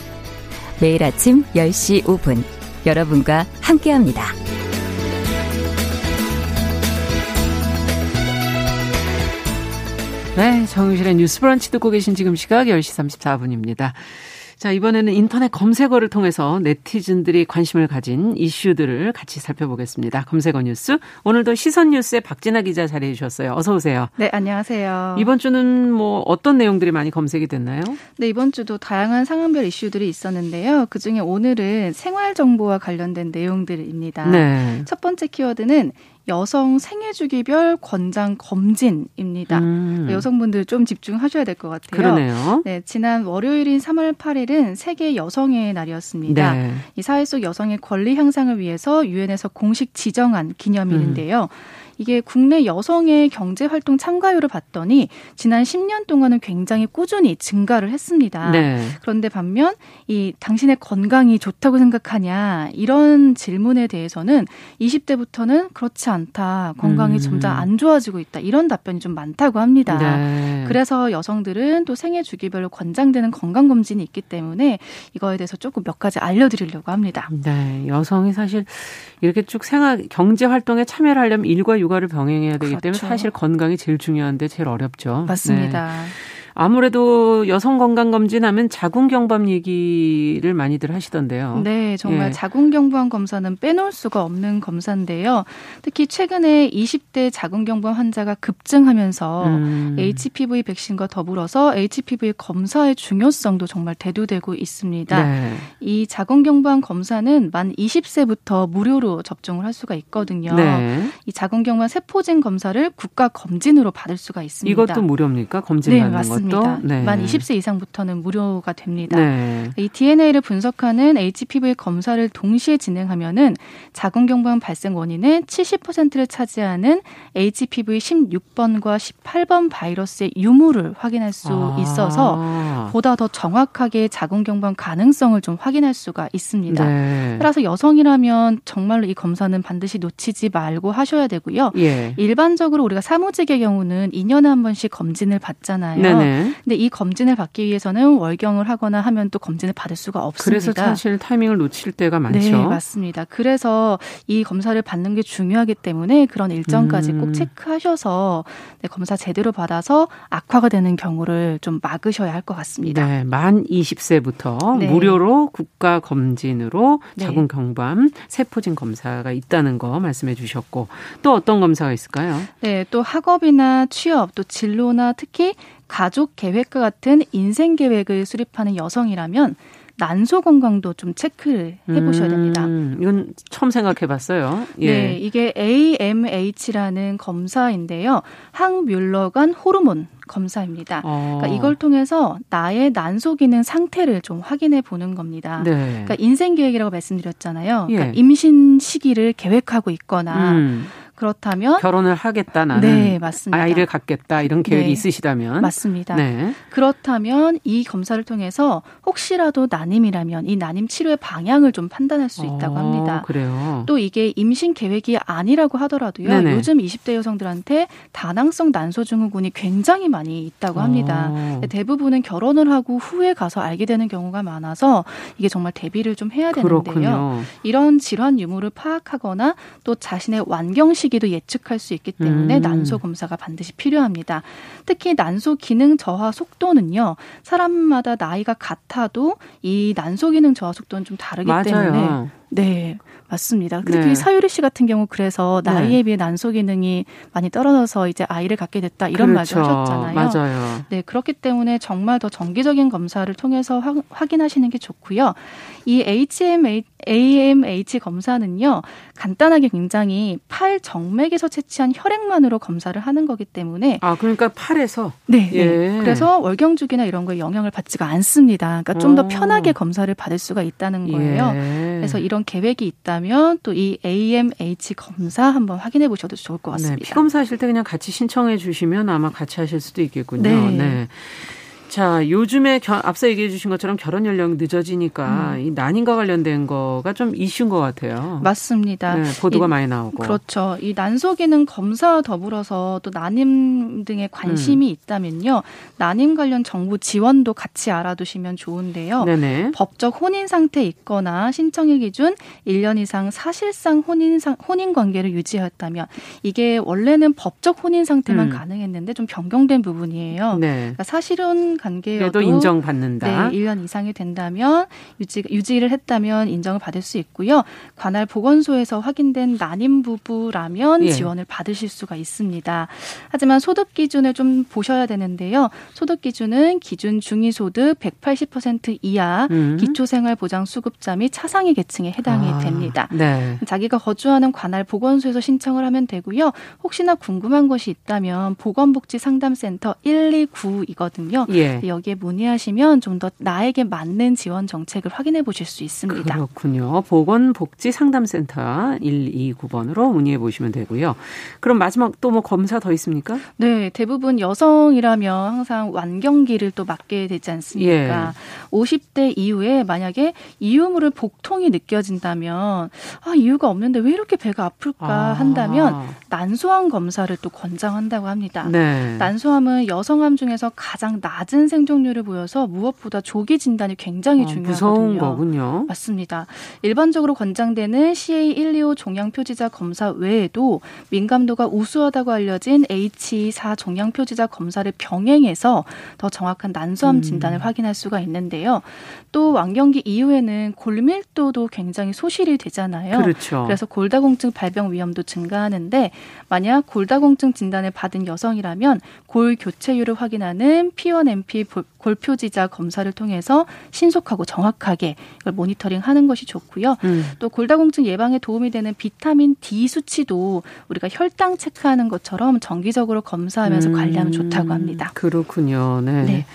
매일 아침 10시 5분 여러분과 함께합니다. 네, 정유실의 뉴스 브런치 듣고 계신 지금 시각 10시 34분입니다. 자, 이번에는 인터넷 검색어를 통해서 네티즌들이 관심을 가진 이슈들을 같이 살펴보겠습니다. 검색어 뉴스. 오늘도 시선 뉴스의 박진아 기자 자리해 주셨어요. 어서 오세요. 네, 안녕하세요. 이번 주는 뭐 어떤 내용들이 많이 검색이 됐나요? 네, 이번 주도 다양한 상황별 이슈들이 있었는데요. 그중에 오늘은 생활 정보와 관련된 내용들입니다. 네. 첫 번째 키워드는 여성 생애 주기별 권장 검진입니다. 음. 여성분들 좀 집중하셔야 될 것 같아요. 그러네요. 네, 지난 월요일인 3월 8일은 세계 여성의 날이었습니다. 네. 이 사회 속 여성의 권리 향상을 위해서 유엔에서 공식 지정한 기념일인데요. 음. 이게 국내 여성의 경제 활동 참가율을 봤더니 지난 10년 동안은 굉장히 꾸준히 증가를 했습니다. 네. 그런데 반면 이 당신의 건강이 좋다고 생각하냐 이런 질문에 대해서는 20대부터는 그렇지 않다. 건강이 음. 점점 안 좋아지고 있다. 이런 답변이 좀 많다고 합니다. 네. 그래서 여성들은 또 생애 주기별로 권장되는 건강 검진이 있기 때문에 이거에 대해서 조금 몇 가지 알려드리려고 합니다. 네, 여성이 사실 이렇게 쭉 생활 경제 활동에 참여를 하려면 일과 육아를 병행해야 되기 그렇죠. 때문에 사실 건강이 제일 중요한데 제일 어렵죠. 맞습니다. 네. 아무래도 여성 건강 검진 하면 자궁경부암 얘기를 많이들 하시던데요. 네, 정말 예. 자궁경부암 검사는 빼놓을 수가 없는 검사인데요. 특히 최근에 20대 자궁경부암 환자가 급증하면서 음. HPV 백신과 더불어서 HPV 검사의 중요성도 정말 대두되고 있습니다. 네. 이 자궁경부암 검사는 만 20세부터 무료로 접종을 할 수가 있거든요. 네. 이 자궁경부암 세포진 검사를 국가 검진으로 받을 수가 있습니다. 이것도 무료입니까? 검진 받는 네, 맞습니다. 맞습니다. 네. 만 20세 이상부터는 무료가 됩니다. 네. 이 DNA를 분석하는 HPV 검사를 동시에 진행하면은 자궁경부암 발생 원인의 70%를 차지하는 HPV 16번과 18번 바이러스의 유무를 확인할 수 아. 있어서 보다 더 정확하게 자궁경부암 가능성을 좀 확인할 수가 있습니다. 네. 따라서 여성이라면 정말로 이 검사는 반드시 놓치지 말고 하셔야 되고요. 예. 일반적으로 우리가 사무직의 경우는 2년에 한 번씩 검진을 받잖아요. 네네. 네. 근데 이 검진을 받기 위해서는 월경을 하거나 하면 또 검진을 받을 수가 없습니다. 그래서 사실 타이밍을 놓칠 때가 많죠. 네, 맞습니다. 그래서 이 검사를 받는 게 중요하기 때문에 그런 일정까지 음. 꼭 체크하셔서 네, 검사 제대로 받아서 악화가 되는 경우를 좀 막으셔야 할 것 같습니다. 네, 만 20세부터 네. 무료로 국가 검진으로 네. 자궁 경부암 세포진 검사가 있다는 거 말씀해 주셨고 또 어떤 검사가 있을까요? 네, 또 학업이나 취업, 또 진로나 특히 가족 계획과 같은 인생 계획을 수립하는 여성이라면 난소 건강도 좀 체크를 해보셔야 됩니다. 음, 이건 처음 생각해봤어요. 예. 네, 이게 AMH라는 검사인데요. 항뮬러간 호르몬 검사입니다. 어. 그러니까 이걸 통해서 나의 난소 기능 상태를 좀 확인해 보는 겁니다. 네. 그러니까 인생 계획이라고 말씀드렸잖아요. 그러니까 예. 임신 시기를 계획하고 있거나 음. 그렇다면 결혼을 하겠다 나는 네, 맞습니다. 아이를 갖겠다 이런 계획이 네, 있으시다면 맞습니다. 네. 그렇다면 이 검사를 통해서 혹시라도 난임이라면 이 난임 치료의 방향을 좀 판단할 수 있다고 어, 합니다. 그래요. 또 이게 임신 계획이 아니라고 하더라도요. 네네. 요즘 20대 여성들한테 다낭성 난소 증후군이 굉장히 많이 있다고 합니다. 어. 대부분은 결혼을 하고 후에 가서 알게 되는 경우가 많아서 이게 정말 대비를 좀 해야 되는데요. 그렇군요. 이런 질환 유무를 파악하거나 또 자신의 완경식 시기도 예측할 수 있기 때문에 음. 난소 검사가 반드시 필요합니다. 특히 난소 기능 저하 속도는요. 사람마다 나이가 같아도 이 난소 기능 저하 속도는 좀 다르기 맞아요. 때문에 네. 맞습니다. 특히 네. 사유리 씨 같은 경우 그래서 네. 나이에 네. 비해 난소 기능이 많이 떨어져서 이제 아이를 갖게 됐다 이런 그렇죠. 말도 하셨잖아요. 맞아요. 네, 그렇기 때문에 정말 더 정기적인 검사를 통해서 화, 확인하시는 게 좋고요. 이 HMA, AMH 검사는요, 간단하게 굉장히 팔 정맥에서 채취한 혈액만으로 검사를 하는 거기 때문에. 아, 그러니까 팔에서? 네. 네. 예. 네. 그래서 월경주기나 이런 거에 영향을 받지가 않습니다. 그러니까 좀 더 편하게 검사를 받을 수가 있다는 거예요. 예. 그래서 이런 계획이 있다면 또 이 AMH 검사 한번 확인해 보셔도 좋을 것 네, 같습니다. 네, 피 검사 하실 때 그냥 같이 신청해 주시면 아마 같이 하실 수도 있겠군요. 네. 네. 자, 요즘에 겨, 앞서 얘기해 주신 것처럼 결혼 연령 늦어지니까 음. 이 난임과 관련된 거가 좀 이슈인 것 같아요. 맞습니다. 네, 보도가 이, 많이 나오고. 그렇죠. 이 난소 기능 검사와 더불어서 또 난임 등에 관심이 음. 있다면요. 난임 관련 정보 지원도 같이 알아두시면 좋은데요. 네네. 법적 혼인 상태 있거나 신청일 기준 1년 이상 사실상 혼인 상, 혼인 관계를 유지했다면 이게 원래는 법적 혼인 상태만 음. 가능했는데 좀 변경된 부분이에요. 네. 그러니까 사실은 관계여도 인정받는다. 네, 1년 이상이 된다면 유지 유지를 했다면 인정을 받을 수 있고요. 관할 보건소에서 확인된 난임 부부라면 예. 지원을 받으실 수가 있습니다. 하지만 소득 기준을 좀 보셔야 되는데요. 소득 기준은 기준 중위 소득 180% 이하 음. 기초생활보장 수급자 및 차상위 계층에 해당이 아, 됩니다. 네. 자기가 거주하는 관할 보건소에서 신청을 하면 되고요. 혹시나 궁금한 것이 있다면 보건복지상담센터 129이거든요. 예. 여기에 문의하시면 좀 더 나에게 맞는 지원 정책을 확인해 보실 수 있습니다. 그렇군요. 보건복지상담센터 129번으로 문의해 보시면 되고요. 그럼 마지막 또 뭐 검사 더 있습니까? 네, 대부분 여성이라면 항상 완경기를 또 맞게 되지 않습니까? 예. 50대 이후에 만약에 이유물을 복통이 느껴진다면 아 이유가 없는데 왜 이렇게 배가 아플까 아. 한다면 난소암 검사를 또 권장한다고 합니다. 네. 난소암은 여성암 중에서 가장 낮은 생존율을 보여서 무엇보다 조기 진단이 굉장히 아, 중요하거든요. 무서운 거군요. 맞습니다. 일반적으로 권장되는 CA125 종양 표지자 검사 외에도 민감도가 우수하다고 알려진 H4 종양 표지자 검사를 병행해서 더 정확한 난소암 음. 진단을 음. 확인할 수가 있는데요. 또 완경기 이후에는 골밀도도 굉장히 소실이 되잖아요. 그렇죠. 그래서 골다공증 발병 위험도 증가하는데 만약 골다공증 진단을 받은 여성이라면 골 교체율을 확인하는 P1NP 골표지자 검사를 통해서 신속하고 정확하게 이걸 모니터링하는 것이 좋고요. 음. 또 골다공증 예방에 도움이 되는 비타민 D 수치도 우리가 혈당 체크하는 것처럼 정기적으로 검사하면서 음. 관리하면 좋다고 합니다. 그렇군요. 네. 네.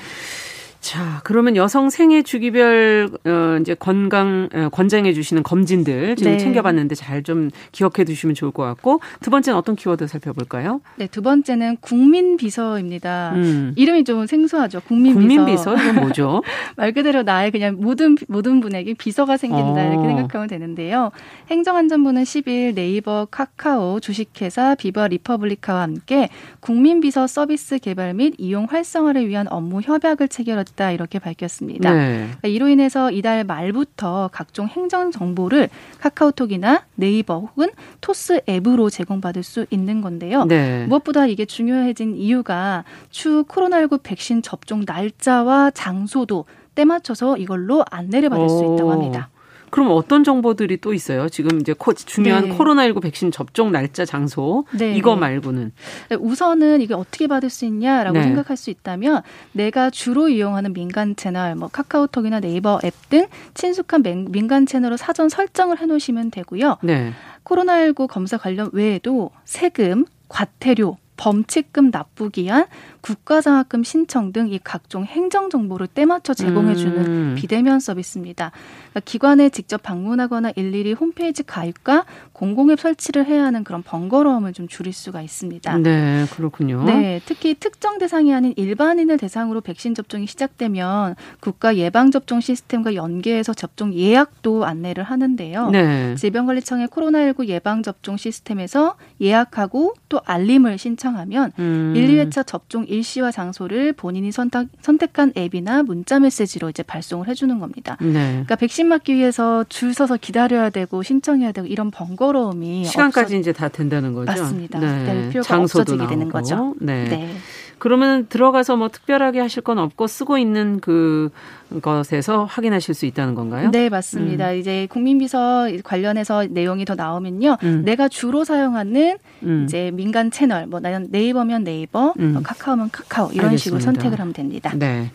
자, 그러면 여성 생애 주기별 어 이제 건강 어, 권장해 주시는 검진들 지금 네. 챙겨봤는데 잘 좀 기억해 두시면 좋을 것 같고 두 번째는 어떤 키워드 살펴볼까요? 네, 두 번째는 국민 비서입니다. 음. 이름이 좀 생소하죠. 국민, 국민 비서. 이건 뭐죠? 말 그대로 나의 그냥 모든 모든 분에게 비서가 생긴다 어. 이렇게 생각하면 되는데요. 행정안전부는 10일 네이버, 카카오, 주식회사 비바리퍼블리카와 함께 국민 비서 서비스 개발 및 이용 활성화를 위한 업무 협약을 체결 했 있다 이렇게 밝혔습니다. 네. 그러니까 이로 인해서 이달 말부터 각종 행정 정보를 카카오톡이나 네이버 혹은 토스 앱으로 제공받을 수 있는 건데요. 네. 무엇보다 이게 중요해진 이유가 추후 코로나19 백신 접종 날짜와 장소도 때 맞춰서 이걸로 안내를 받을 오. 수 있다고 합니다. 그럼 어떤 정보들이 또 있어요? 지금 이제 코, 중요한 네. 코로나19 백신 접종 날짜, 장소 네. 이거 네. 말고는 네, 우선은 이게 어떻게 받을 수 있냐라고 네. 생각할 수 있다면 내가 주로 이용하는 민간 채널, 뭐 카카오톡이나 네이버 앱 등 친숙한 민간 채널로 사전 설정을 해놓으시면 되고요. 네. 코로나19 검사 관련 외에도 세금, 과태료, 범칙금 납부 기한 국가장학금 신청 등 이 각종 행정 정보를 때맞춰 제공해주는 음. 비대면 서비스입니다. 그러니까 기관에 직접 방문하거나 일일이 홈페이지 가입과 공공앱 설치를 해야 하는 그런 번거로움을 좀 줄일 수가 있습니다. 네, 그렇군요. 네, 특히 특정 대상이 아닌 일반인을 대상으로 백신 접종이 시작되면 국가 예방 접종 시스템과 연계해서 접종 예약도 안내를 하는데요. 네. 질병관리청의 코로나19 예방 접종 시스템에서 예약하고 또 알림을 신청하면 음. 1, 2회차 접종 일시와 장소를 본인이 선택, 선택한 앱이나 문자 메시지로 이제 발송을 해주는 겁니다. 네. 그러니까 백신 맞기 위해서 줄 서서 기다려야 되고 신청해야 되고 이런 번거로움이 시간까지 없어... 이제 다 된다는 거죠. 맞습니다. 네. 필요가 없어지게 나오고. 되는 거죠. 네. 네. 그러면 들어가서 뭐 특별하게 하실 건 없고 쓰고 있는 그 것에서 확인하실 수 있다는 건가요? 네, 맞습니다. 음. 이제 국민비서 관련해서 내용이 더 나오면요. 음. 내가 주로 사용하는 음. 이제 민간 채널, 뭐 네이버면 네이버, 음. 뭐 카카오면 카카오 이런 알겠습니다. 식으로 선택을 하면 됩니다. 네.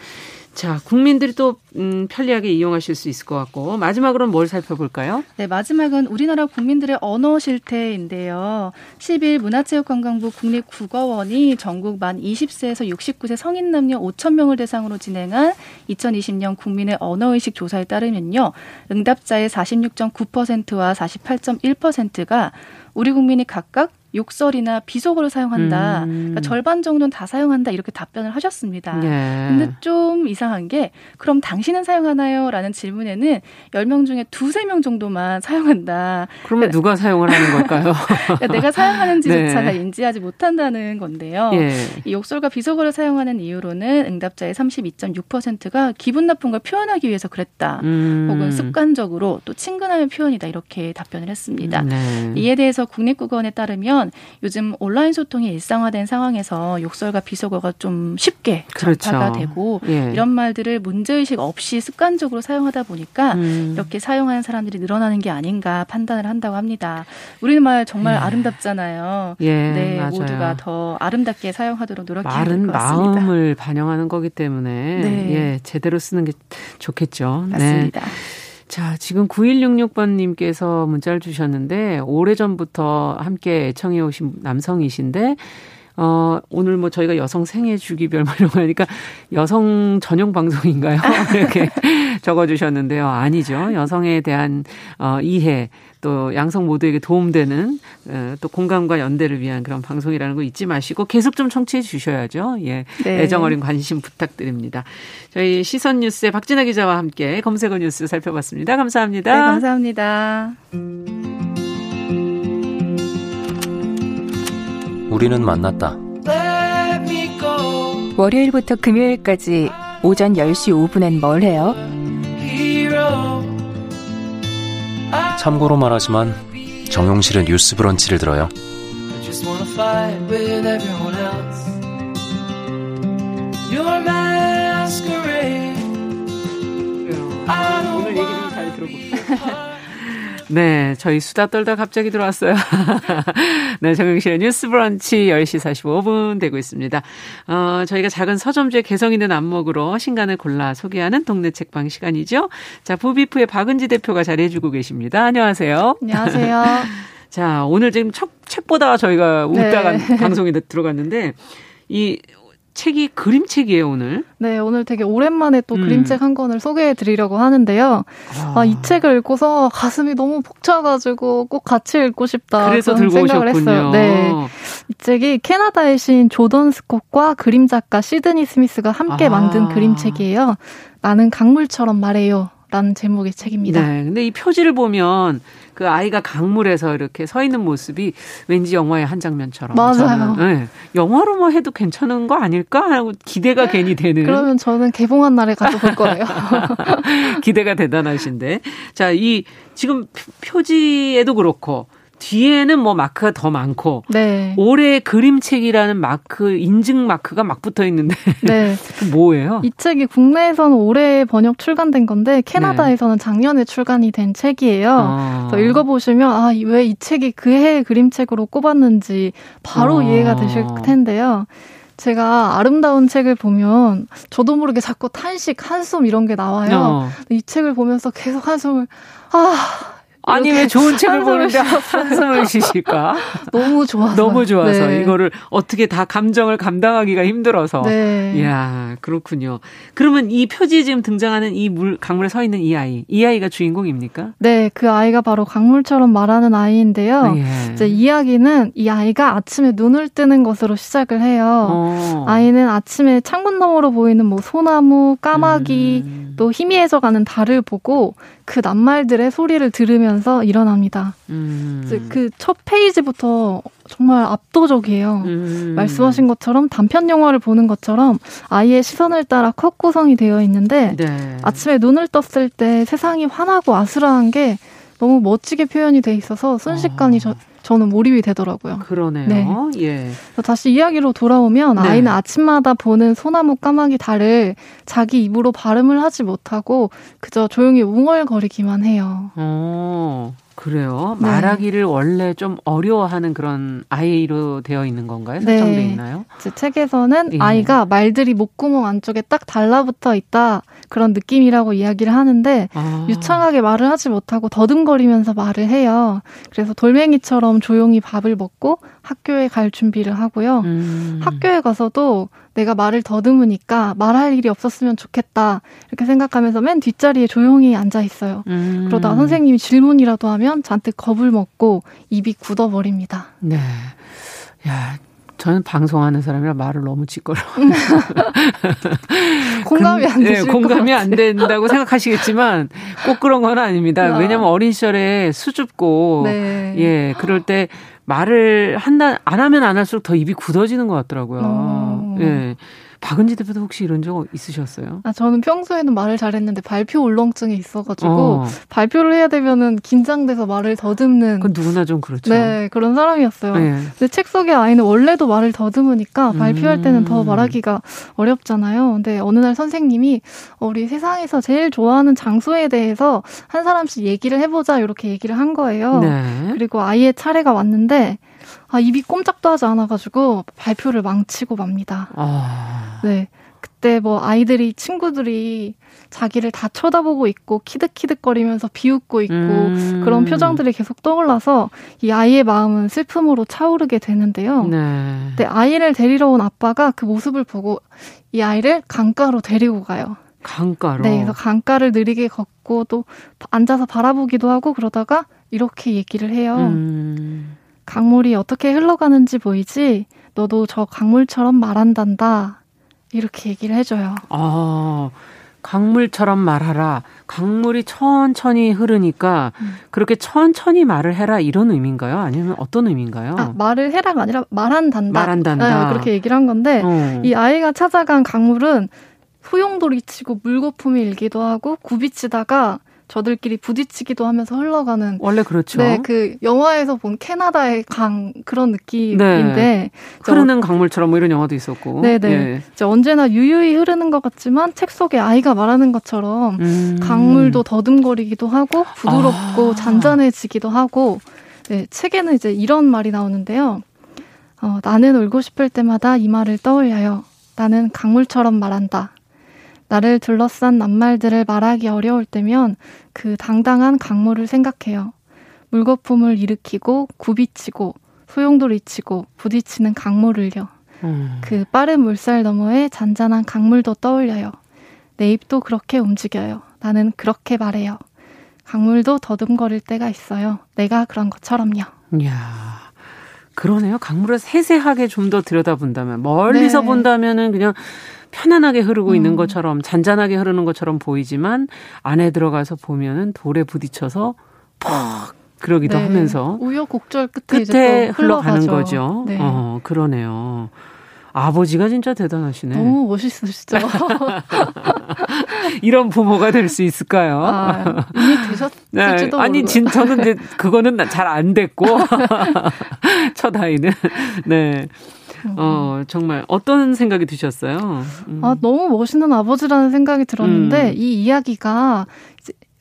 자, 국민들이 또 음, 편리하게 이용하실 수 있을 것 같고 마지막으로는 뭘 살펴볼까요? 네, 마지막은 우리나라 국민들의 언어 실태인데요. 10일 문화체육관광부 국립국어원이 전국 만 20세에서 69세 성인 남녀 5천 명을 대상으로 진행한 2020년 국민의 언어 의식 조사에 따르면요. 응답자의 46.9%와 48.1%가 우리 국민이 각각 욕설이나 비속어를 사용한다. 음. 그러니까 절반 정도는 다 사용한다. 이렇게 답변을 하셨습니다. 예. 근데 좀 이상한 게 그럼 당신은 사용하나요? 라는 질문에는 10명 중에 두세 명 정도만 사용한다. 그러면 그러니까, 누가 사용을 하는 걸까요? 그러니까 내가 사용하는지조차 네. 인지하지 못한다는 건데요. 예. 이 욕설과 비속어를 사용하는 이유로는 응답자의 32.6%가 기분 나쁜 걸 표현하기 위해서 그랬다. 음. 혹은 습관적으로 또 친근함의 표현이다. 이렇게 답변을 했습니다. 네. 이에 대해서 국립국어원에 따르면 뭐냐면 요즘 온라인 소통이 일상화된 상황에서 욕설과 비속어가 좀 쉽게 그렇죠. 전파가 되고 예. 이런 말들을 문제의식 없이 습관적으로 사용하다 보니까 음. 이렇게 사용하는 사람들이 늘어나는 게 아닌가 판단을 한다고 합니다. 우리말 정말 예. 아름답잖아요. 예, 네, 맞아요. 모두가 더 아름답게 사용하도록 노력해야 될 것 같습니다. 마음을 반영하는 거기 때문에 네. 예, 제대로 쓰는 게 좋겠죠. 네. 맞습니다. 네. 자, 지금 9166번님께서 문자를 주셨는데, 오래전부터 함께 애청해 오신 남성이신데, 어, 오늘 뭐 저희가 여성 생애 주기별 뭐 이런 거 하니까 여성 전용 방송인가요? 이렇게 적어 주셨는데요. 아니죠. 여성에 대한 어, 이해 또 양성 모두에게 도움되는 어, 또 공감과 연대를 위한 그런 방송이라는 거 잊지 마시고 계속 좀 청취해 주셔야죠. 예. 네. 애정 어린 관심 부탁드립니다. 저희 시선 뉴스의 박진아 기자와 함께 검색어 뉴스 살펴봤습니다. 감사합니다. 네, 감사합니다. 우리는 만났다. 월요일부터 금요일까지 오전 10시 5분엔 뭘 해요? 참고로 말하지만 정용실의 뉴스 브런치를 들어요. 오늘 얘기 좀 잘 들어볼게요. 네, 저희 수다 떨다 갑자기 들어왔어요. 네, 정영실의 뉴스 브런치 10시 45분 되고 있습니다. 어, 저희가 작은 서점주의 개성 있는 안목으로 신간을 골라 소개하는 동네 책방 시간이죠. 자, 부비프의 박은지 대표가 자리해주고 계십니다. 안녕하세요. 안녕하세요. 자, 오늘 지금 책, 책 보다가 저희가 웃다가 네. 방송에 들어갔는데, 이 책이 그림책이에요, 오늘. 네, 오늘 되게 오랜만에 또 음. 그림책 한 권을 소개해 드리려고 하는데요. 아. 아, 이 책을 읽고서 가슴이 너무 벅차가지고 꼭 같이 읽고 싶다. 그래서 들고 생각을 오셨군요. 했어요. 네. 이 책이 캐나다의 시인 조던 스콧과 그림 작가 시드니 스미스가 함께 아. 만든 그림책이에요. 나는 강물처럼 말해요. 라는 제목의 책입니다. 네. 근데 이 표지를 보면 그 아이가 강물에서 이렇게 서 있는 모습이 왠지 영화의 한 장면처럼. 맞아요. 네. 영화로 뭐 해도 괜찮은 거 아닐까 하고 기대가 괜히 되는. 그러면 저는 개봉한 날에 가서 볼 거예요. 기대가 대단하신데. 자, 이 지금 표지에도 그렇고 뒤에는 뭐 마크가 더 많고 네. 올해 그림책이라는 마크 인증 마크가 막 붙어 있는데 네. 뭐예요? 이 책이 국내에서는 올해 번역 출간된 건데 캐나다에서는 네. 작년에 출간이 된 책이에요. 아. 그래서 읽어보시면 아 왜 이 책이 그해 그림책으로 꼽았는지 바로 아. 이해가 되실 텐데요. 제가 아름다운 책을 보면 저도 모르게 자꾸 탄식, 한숨 이런 게 나와요. 어. 이 책을 보면서 계속 한숨을 아 아니 왜 좋은 책을 보는데 한숨을 쉬실까? 너무 좋아서. 너무 좋아서 네. 이거를 어떻게 다 감정을 감당하기가 힘들어서. 네. 이야 그렇군요. 그러면 이 표지에 지금 등장하는 이 물 강물에 서 있는 이 아이, 이 아이가 주인공입니까? 네, 그 아이가 바로 강물처럼 말하는 아이인데요. 예. 이제 이야기는 이 아이가 아침에 눈을 뜨는 것으로 시작을 해요. 어. 아이는 아침에 창문 너머로 보이는 뭐 소나무, 까마귀, 음. 또 희미해져 가는 달을 보고 그 낱말들의 소리를 들으면서 일어납니다. 음. 그첫 페이지부터 정말 압도적이에요. 음. 말씀하신 것처럼 단편 영화를 보는 것처럼 아이의 시선을 따라 컷 구성이 되어 있는데 네. 아침에 눈을 떴을 때 세상이 환하고 아슬아한 게 너무 멋지게 표현이 돼 있어서 순식간에 아. 저, 저는 몰입이 되더라고요. 그러네요. 네. 예. 다시 이야기로 돌아오면 네. 아이는 아침마다 보는 소나무 까마귀 달을 자기 입으로 발음을 하지 못하고 그저 조용히 웅얼거리기만 해요. 어. 그래요. 네. 말하기를 원래 좀 어려워하는 그런 아이로 되어 있는 건가요? 네. 설정돼 네. 있나요? 제 책에서는 예. 아이가 말들이 목구멍 안쪽에 딱 달라붙어 있다 그런 느낌이라고 이야기를 하는데 아. 유창하게 말을 하지 못하고 더듬거리면서 말을 해요. 그래서 돌멩이처럼 조용히 밥을 먹고 학교에 갈 준비를 하고요. 음. 학교에 가서도 내가 말을 더듬으니까 말할 일이 없었으면 좋겠다 이렇게 생각하면서 맨 뒷자리에 조용히 앉아 있어요. 음. 그러다 선생님이 질문이라도 하면 잔뜩 겁을 먹고 입이 굳어버립니다. 네. 야, 저는 방송하는 사람이라 말을 너무 찌꺼려. 공감이 안 네, 공감이 안 된다고 생각하시겠지만 꼭 그런 건 아닙니다. 아. 왜냐면 어린 시절에 수줍고 네. 예 그럴 때 말을 한다 안 하면 안 할수록 더 입이 굳어지는 것 같더라고요. 어. 예. 박은지 대표도 혹시 이런 적 있으셨어요? 아, 저는 평소에는 말을 잘했는데 발표 울렁증이 있어가지고 어. 발표를 해야 되면은 긴장돼서 말을 더듬는. 그 누구나 좀 그렇죠. 네, 그런 사람이었어요. 네. 근데 책 속의 아이는 원래도 말을 더듬으니까 발표할 때는 더 음. 말하기가 어렵잖아요. 근데 어느 날 선생님이 우리 세상에서 제일 좋아하는 장소에 대해서 한 사람씩 얘기를 해보자 이렇게 얘기를 한 거예요. 네. 그리고 아이의 차례가 왔는데 아, 입이 꼼짝도 하지 않아가지고 발표를 망치고 맙니다. 아... 네. 그때 뭐 아이들이, 친구들이 자기를 다 쳐다보고 있고 키득키득거리면서 비웃고 있고 음... 그런 표정들이 계속 떠올라서 이 아이의 마음은 슬픔으로 차오르게 되는데요. 네. 근데 아이를 데리러 온 아빠가 그 모습을 보고 이 아이를 강가로 데리고 가요. 강가로? 네, 그래서 강가를 느리게 걷고 또 앉아서 바라보기도 하고 그러다가 이렇게 얘기를 해요. 음... 강물이 어떻게 흘러가는지 보이지? 너도 저 강물처럼 말한단다. 이렇게 얘기를 해줘요. 아, 강물처럼 말하라. 강물이 천천히 흐르니까 음. 그렇게 천천히 말을 해라 이런 의미인가요? 아니면 어떤 의미인가요? 아, 말을 해라가 아니라 말한단다. 말한단다. 네, 그렇게 얘기를 한 건데 어. 이 아이가 찾아간 강물은 소용돌이 치고 물거품이 일기도 하고 굽이치다가 저들끼리 부딪히기도 하면서 흘러가는 원래 그렇죠. 네, 그 영화에서 본 캐나다의 강 그런 느낌인데 네. 흐르는 강물처럼 뭐 이런 영화도 있었고. 네, 네. 예. 언제나 유유히 흐르는 것 같지만 책 속에 아이가 말하는 것처럼 음. 강물도 더듬거리기도 하고 부드럽고 아. 잔잔해지기도 하고 네, 책에는 이제 이런 말이 나오는데요. 어, 나는 울고 싶을 때마다 이 말을 떠올려요. 나는 강물처럼 말한다. 나를 둘러싼 낱말들을 말하기 어려울 때면 그 당당한 강물을 생각해요. 물거품을 일으키고 굽이치고 소용돌이치고 부딪히는 강물을요. 음. 그 빠른 물살 너머에 잔잔한 강물도 떠올려요. 내 입도 그렇게 움직여요. 나는 그렇게 말해요. 강물도 더듬거릴 때가 있어요. 내가 그런 것처럼요. 이야. 그러네요. 강물을 세세하게 좀 더 들여다본다면 멀리서 네. 본다면은 그냥 편안하게 흐르고 음. 있는 것처럼 잔잔하게 흐르는 것처럼 보이지만 안에 들어가서 보면은 돌에 부딪혀서 퍽 그러기도 네. 하면서 우여곡절 끝에, 끝에 흘러가는 거죠. 네. 어, 그러네요. 아버지가 진짜 대단하시네. 너무 멋있으시죠. 이런 부모가 될 수 있을까요? 아, 이미 되셨을지도 네. 아니, 진, 저는 이제 그거는 잘 안 됐고 첫 아이는 네. 어, 정말 어떤 생각이 드셨어요? 음. 아, 너무 멋있는 아버지라는 생각이 들었는데 음. 이 이야기가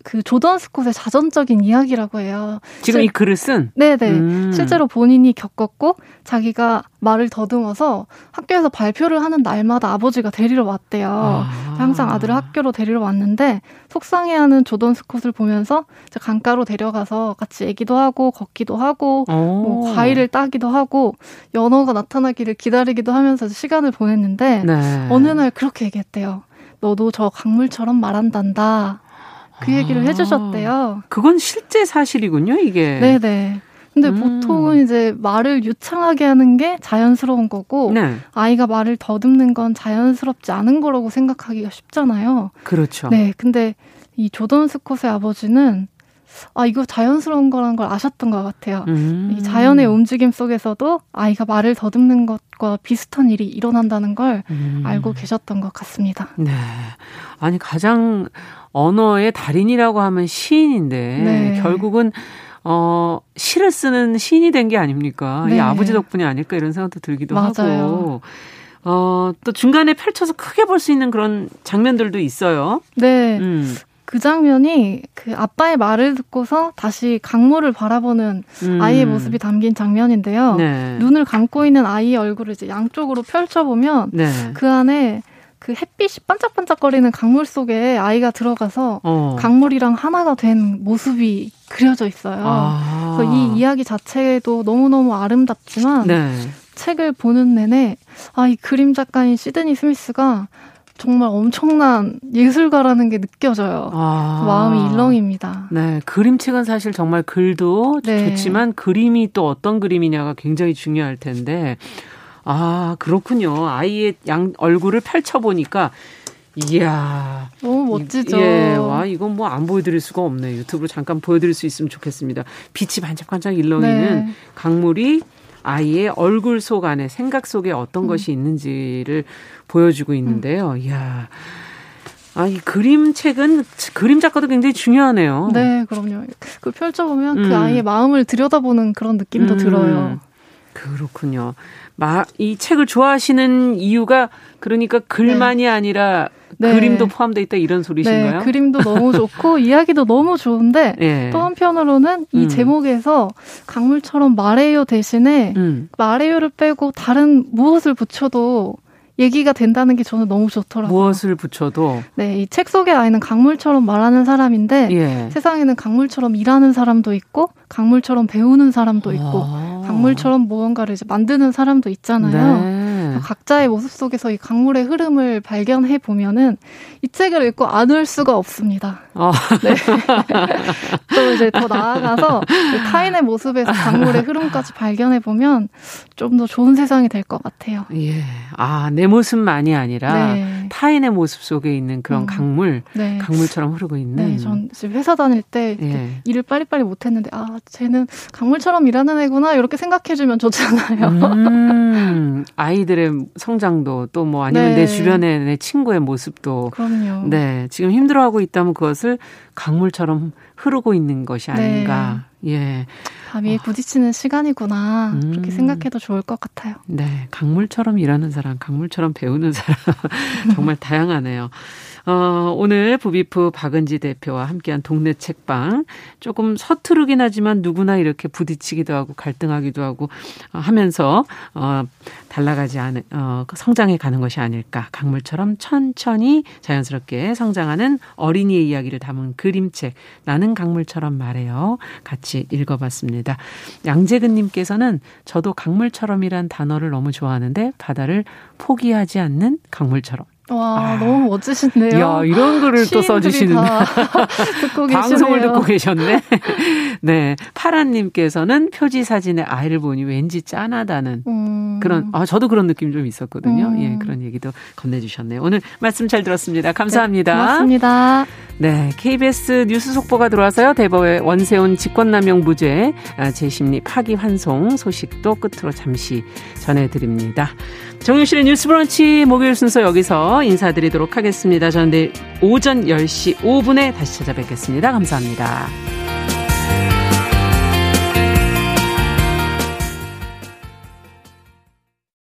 그 조던 스콧의 자전적인 이야기라고 해요. 지금 실, 이 글을 쓴? 네네. 음. 실제로 본인이 겪었고 자기가 말을 더듬어서 학교에서 발표를 하는 날마다 아버지가 데리러 왔대요. 아. 항상 아들을 학교로 데리러 왔는데 속상해하는 조던 스콧을 보면서 강가로 데려가서 같이 얘기도 하고 걷기도 하고 뭐 과일을 따기도 하고 연어가 나타나기를 기다리기도 하면서 시간을 보냈는데 네. 어느 날 그렇게 얘기했대요. 너도 저 강물처럼 말한단다. 그 얘기를 아, 해주셨대요. 그건 실제 사실이군요, 이게. 네네. 근데 음. 보통은 이제 말을 유창하게 하는 게 자연스러운 거고 네. 아이가 말을 더듬는 건 자연스럽지 않은 거라고 생각하기가 쉽잖아요. 그렇죠. 네, 근데 이 조던 스콧의 아버지는 아 이거 자연스러운 거라는 걸 아셨던 것 같아요. 음. 이 자연의 움직임 속에서도 아이가 말을 더듬는 것과 비슷한 일이 일어난다는 걸 음. 알고 계셨던 것 같습니다. 네, 아니 가장 언어의 달인이라고 하면 시인인데 네. 결국은 어 시를 쓰는 시인이 된 게 아닙니까? 네. 이 아버지 덕분이 아닐까 이런 생각도 들기도 맞아요. 하고. 어, 또 중간에 펼쳐서 크게 볼 수 있는 그런 장면들도 있어요. 네. 음. 그 장면이 그 아빠의 말을 듣고서 다시 강물을 바라보는 음. 아이의 모습이 담긴 장면인데요. 네. 눈을 감고 있는 아이의 얼굴을 이제 양쪽으로 펼쳐보면 네. 그 안에 그 햇빛이 반짝반짝거리는 강물 속에 아이가 들어가서 어. 강물이랑 하나가 된 모습이 그려져 있어요. 아. 그래서 이 이야기 자체도 너무너무 아름답지만 네. 책을 보는 내내 아, 이 그림 작가인 시드니 스미스가 정말 엄청난 예술가라는 게 느껴져요. 아. 마음이 일렁입니다. 네, 그림책은 사실 정말 글도 네. 좋지만 그림이 또 어떤 그림이냐가 굉장히 중요할 텐데 아, 그렇군요. 아이의 양 얼굴을 펼쳐 보니까 이야. 너무 멋지죠. 예, 와, 이건 뭐 안 보여드릴 수가 없네. 유튜브로 잠깐 보여드릴 수 있으면 좋겠습니다. 빛이 반짝반짝 일렁이는 네. 강물이 아이의 얼굴 속 안에 생각 속에 어떤 음. 것이 있는지를 보여주고 있는데요. 음. 이야. 아, 이 그림책은 그림 작가도 굉장히 중요하네요. 네, 그럼요. 그 펼쳐보면 그 음. 그 아이의 마음을 들여다보는 그런 느낌도 음. 들어요. 그렇군요. 마, 이 책을 좋아하시는 이유가 그러니까 글만이 네. 아니라 네. 그림도 포함되어 있다 이런 소리신가요? 네, 그림도 너무 좋고 이야기도 너무 좋은데 네. 또 한편으로는 이 음. 제목에서 강물처럼 말해요 대신에 음. 말해요를 빼고 다른 무엇을 붙여도 얘기가 된다는 게 저는 너무 좋더라고요. 무엇을 붙여도 네, 이 책 속의 아이는 강물처럼 말하는 사람인데 예. 세상에는 강물처럼 일하는 사람도 있고 강물처럼 배우는 사람도 있고 아. 강물처럼 무언가를 이제 만드는 사람도 있잖아요. 네. 각자의 모습 속에서 이 강물의 흐름을 발견해 보면은 이 책을 읽고 안 울 수가 없습니다. 어. 네. 또 이제 더 나아가서 타인의 모습에서 강물의 흐름까지 발견해 보면 좀 더 좋은 세상이 될 것 같아요. 예. 아, 내 모습만이 아니라 네. 타인의 모습 속에 있는 그런 음. 강물, 네. 강물처럼 흐르고 있는. 네, 전 지금 회사 다닐 때 예. 일을 빨리빨리 못했는데 아, 쟤는 강물처럼 일하는 애구나 이렇게 생각해주면 좋잖아요. 음, 아이들의 성장도 또 뭐 아니면 네. 내 주변의 내 친구의 모습도. 그럼요. 네, 지금 힘들어하고 있다면 그것을 강물처럼 흐르고 있는 것이 아닌가. 네. 예. 밤이 어. 부딪히는 시간이구나. 음. 그렇게 생각해도 좋을 것 같아요. 네. 강물처럼 일하는 사람, 강물처럼 배우는 사람. 정말 다양하네요. 어, 오늘 부비프 박은지 대표와 함께한 동네 책방. 조금 서투르긴 하지만 누구나 이렇게 부딪히기도 하고 갈등하기도 하고 어, 하면서 어, 달라가지 않은 어, 성장해 가는 것이 아닐까. 강물처럼 천천히 자연스럽게 성장하는 어린이의 이야기를 담은 그림책 나는 강물처럼 말해요. 같이 읽어봤습니다. 양재근님께서는 저도 강물처럼이란 단어를 너무 좋아하는데 바다를 포기하지 않는 강물처럼 와, 아. 너무 멋지신데요. 야, 이런 글을 또 써주시는. 듣고 방송을 듣고 계셨네. 네. 파란님께서는 표지 사진에 아이를 보니 왠지 짠하다는 음. 그런, 아, 저도 그런 느낌 좀 있었거든요. 음. 예, 그런 얘기도 건네주셨네요. 오늘 말씀 잘 들었습니다. 감사합니다. 네, 고맙습니다. 네. KBS 뉴스 속보가 들어와서요. 대법의 원세훈 직권남용 무죄 아, 재심리 파기환송 소식도 끝으로 잠시 전해드립니다. 정유실의 뉴스 브런치 목요일 순서 여기서 인사드리도록 하겠습니다. 저는 내일 오전 10시 5분에 다시 찾아뵙겠습니다. 감사합니다.